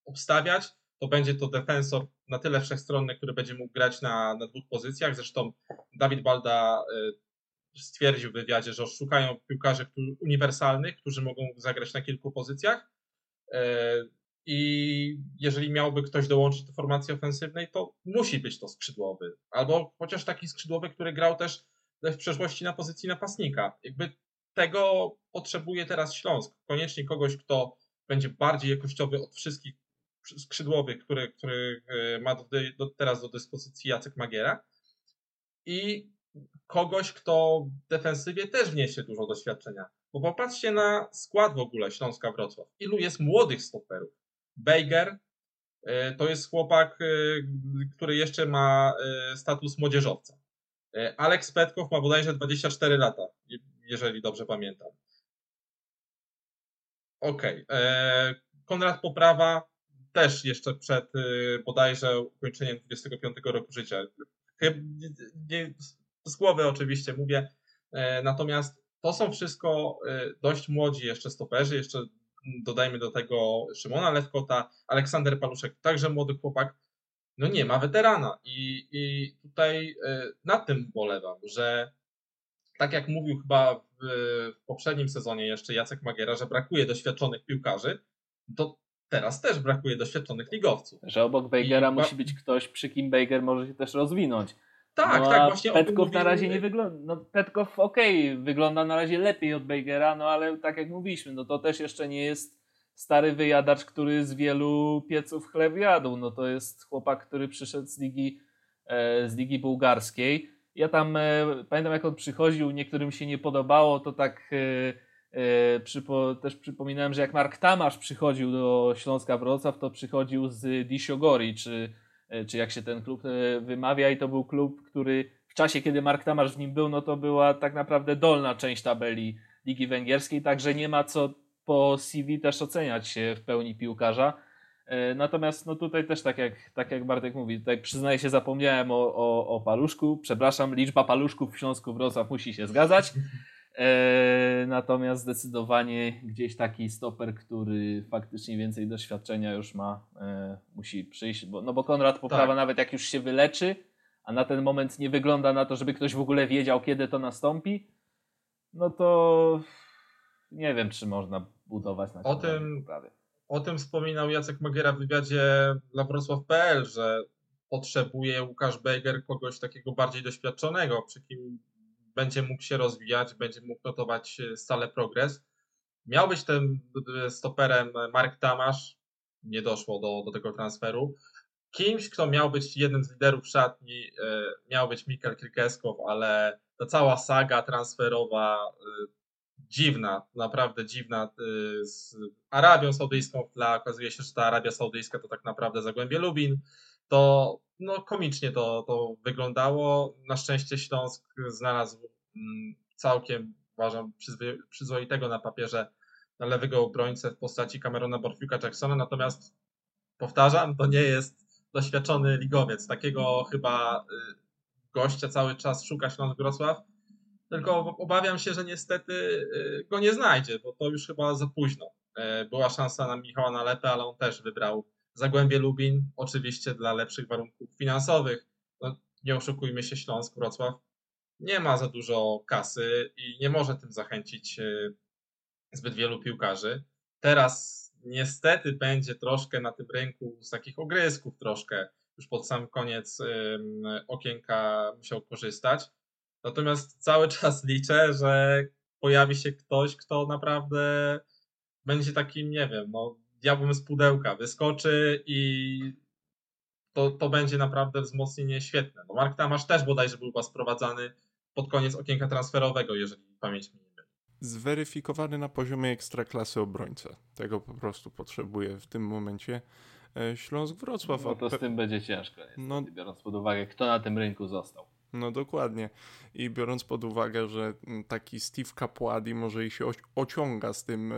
obstawiać, to będzie to defensor na tyle wszechstronny, który będzie mógł grać na, na dwóch pozycjach. Zresztą Dawid Balda stwierdził w wywiadzie, że szukają piłkarzy uniwersalnych, którzy mogą zagrać na kilku pozycjach. E, I jeżeli miałby ktoś dołączyć do formacji ofensywnej, to musi być to skrzydłowy. Albo chociaż taki skrzydłowy, który grał też w przeszłości na pozycji napastnika. Jakby tego potrzebuje teraz Śląsk. Koniecznie kogoś, kto będzie bardziej jakościowy od wszystkich skrzydłowych, które, który e, ma do, do, teraz do dyspozycji Jacek Magiera. I kogoś, kto w defensywie też wniesie dużo doświadczenia. Bo popatrzcie na skład w ogóle Śląska Wrocław. Ilu jest młodych stoperów? Bejger y, to jest chłopak, y, który jeszcze ma y, status młodzieżowca. Aleks Petkow ma bodajże 24 lata, je- jeżeli dobrze pamiętam. Okej. e, Konrad Poprawa też jeszcze przed bodajże ukończeniem 25 roku życia. Z głowy oczywiście mówię. E, Natomiast to są wszystko e, dość młodzi jeszcze stoperzy. Jeszcze dodajmy do tego Szymona Lewkota, Aleksander Paluszek, także młody chłopak. No nie ma weterana. I, i tutaj e, nad tym bolewam, że tak jak mówił chyba w, w poprzednim sezonie jeszcze Jacek Magiera, że brakuje doświadczonych piłkarzy, to teraz też brakuje doświadczonych ligowców. Że obok Bejgera I- musi być ktoś, przy kim Bejger może się też rozwinąć. Tak, no, tak, właśnie Petkow na razie nie wygląda. No, Petkow okej, wygląda na razie lepiej od Bejgera, no ale tak jak mówiliśmy, no to też jeszcze nie jest stary wyjadacz, który z wielu pieców chleb jadł. No to jest chłopak, który przyszedł z ligi, e, z ligi bułgarskiej. Ja tam e, pamiętam, jak on przychodził, niektórym się nie podobało, to tak e, e, przypo, też przypominałem, że jak Mark Tamasz przychodził do Śląska Wrocław, to przychodził z Disiogori, czy czy jak się ten klub e, wymawia i to był klub, który w czasie, kiedy Mark Tamasz w nim był, no to była tak naprawdę dolna część tabeli Ligi Węgierskiej, także nie ma co po CV też oceniać się w pełni piłkarza. E, Natomiast no tutaj też tak jak, tak jak Bartek mówi, tutaj przyznaję się, zapomniałem o, o, o paluszku. Przepraszam, liczba paluszków w Śląsku Wrocław musi się zgadzać. E, natomiast zdecydowanie gdzieś taki stoper, który faktycznie więcej doświadczenia już ma, e, musi przyjść. Bo, no bo Konrad poprawa Tak. nawet jak już się wyleczy, a na ten moment nie wygląda na to, żeby ktoś w ogóle wiedział, kiedy to nastąpi, no to nie wiem, czy można budować na O tym- poprawie. O tym wspominał Jacek Magiera w wywiadzie dla Wrocław.pl, że potrzebuje Łukasz Bejger kogoś takiego bardziej doświadczonego, przy kim będzie mógł się rozwijać, będzie mógł notować e, stale progres. Miał być tym e, stoperem Mark Tamasz, nie doszło do, do tego transferu. Kimś, kto miał być jednym z liderów szatni, e, miał być Mikkel Krikeskow, ale ta cała saga transferowa e, dziwna, naprawdę dziwna z Arabią Saudyjską w. Okazuje się, że ta Arabia Saudyjska to tak naprawdę Zagłębie Lubin. To no, komicznie to, to wyglądało. Na szczęście Śląsk znalazł mm, całkiem, uważam, przyzwoitego na papierze lewego obrońcę w postaci Camerona Borfiuka Jacksona, natomiast powtarzam, to nie jest doświadczony ligowiec. Takiego chyba y, gościa cały czas szuka Śląsk Wrocław tylko obawiam się, że niestety y, go nie znajdzie, bo to już chyba za późno. E, Była szansa na Michała Nalepę, ale on też wybrał Zagłębie Lubin, oczywiście dla lepszych warunków finansowych. No, nie oszukujmy się, Śląsk, Wrocław nie ma za dużo kasy i nie może tym zachęcić y, zbyt wielu piłkarzy. Teraz niestety będzie troszkę na tym rynku z takich ogrysków troszkę już pod sam koniec okienka musiał korzystać. Natomiast cały czas liczę, że pojawi się ktoś, kto naprawdę będzie takim, nie wiem, no, diabłem z pudełka, wyskoczy i to, to będzie naprawdę wzmocnienie świetne. No Mark Tamasz też bodajże był chyba sprowadzany pod koniec okienka transferowego, jeżeli pamięć mi nie myli. Zweryfikowany na poziomie ekstraklasy obrońca. Tego po prostu potrzebuje w tym momencie e, Śląsk Wrocław. No to z tym będzie ciężko, niestety, No- biorąc pod uwagę, kto na tym rynku został. No dokładnie. I biorąc pod uwagę, że mm, taki Steve Capuadi może i się oci- ociąga z tym e,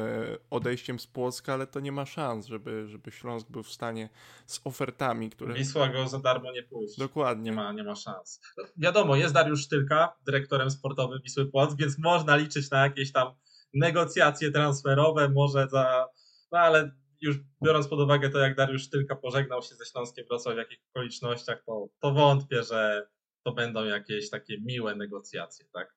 odejściem z Płocka, ale to nie ma szans, żeby, żeby Śląsk był w stanie z ofertami, które... Wisła go za darmo nie puści. Dokładnie. Nie ma, nie ma szans. No, wiadomo, jest Dariusz Sztylka, dyrektorem sportowym Wisły Płock, więc można liczyć na jakieś tam negocjacje transferowe, może za... No ale już biorąc pod uwagę to, jak Dariusz Sztylka pożegnał się ze Śląskiem Wrocław w jakich okolicznościach, to, to wątpię, że to będą jakieś takie miłe negocjacje, tak?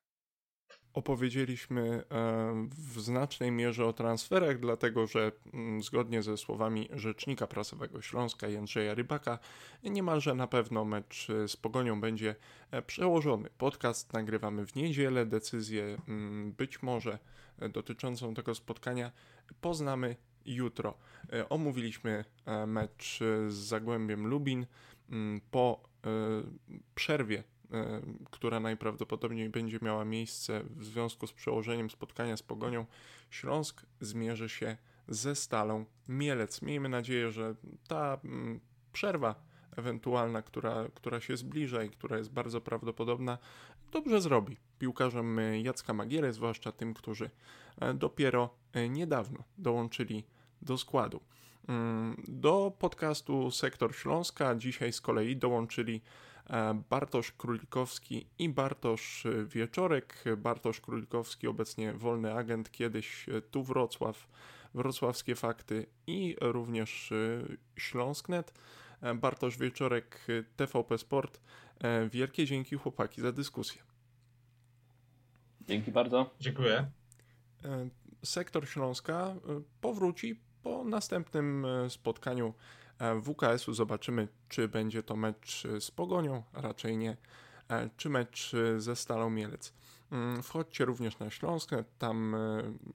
Opowiedzieliśmy e, w znacznej mierze o transferach, dlatego że mm, zgodnie ze słowami rzecznika prasowego Śląska Jędrzeja Rybaka, niemalże na pewno mecz e, z Pogonią będzie e, przełożony. Podcast nagrywamy w niedzielę, decyzję mm, być może dotyczącą tego spotkania poznamy jutro. Omówiliśmy mecz z Zagłębiem Lubin mm, po przerwie e, która najprawdopodobniej będzie miała miejsce w związku z przełożeniem spotkania z Pogonią, Śląsk zmierzy się ze Stalą Mielec. Miejmy nadzieję, że ta mm, przerwa ewentualna, która, która się zbliża i która jest bardzo prawdopodobna, dobrze zrobi piłkarzom e, Jacka Magiery, zwłaszcza tym, którzy e, dopiero niedawno dołączyli do składu. Mm, Do podcastu Sektor Śląska dzisiaj z kolei dołączyli Bartosz Królikowski i Bartosz Wieczorek. Bartosz Królikowski, obecnie wolny agent, kiedyś tu Wrocław, wrocławskie fakty i również e, Śląsknet. E, Bartosz Wieczorek, e, TVP Sport. Wielkie dzięki chłopaki za dyskusję. Dzięki bardzo. Dziękuję. Sektor Śląska powróci po następnym spotkaniu WKS-u. Zobaczymy, czy będzie to mecz e, z Pogonią, raczej nie, e, czy mecz e, ze Stalą Mielec. Mm, Wchodźcie również na Śląsk, tam e,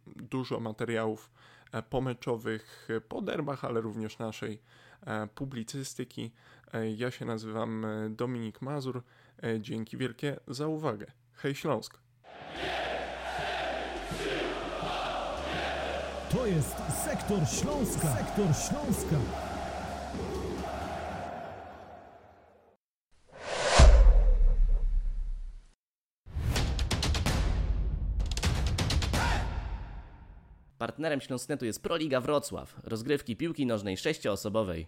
dużo materiałów e, pomeczowych e, po derbach, ale również naszej e, publicystyki. E, Ja się nazywam e, Dominik Mazur. E, Dzięki wielkie za uwagę. Hej Śląsk! To jest Sektor Śląska. Sektor Śląska. Partnerem Śląsknetu jest Proliga Wrocław, rozgrywki piłki nożnej sześcioosobowej.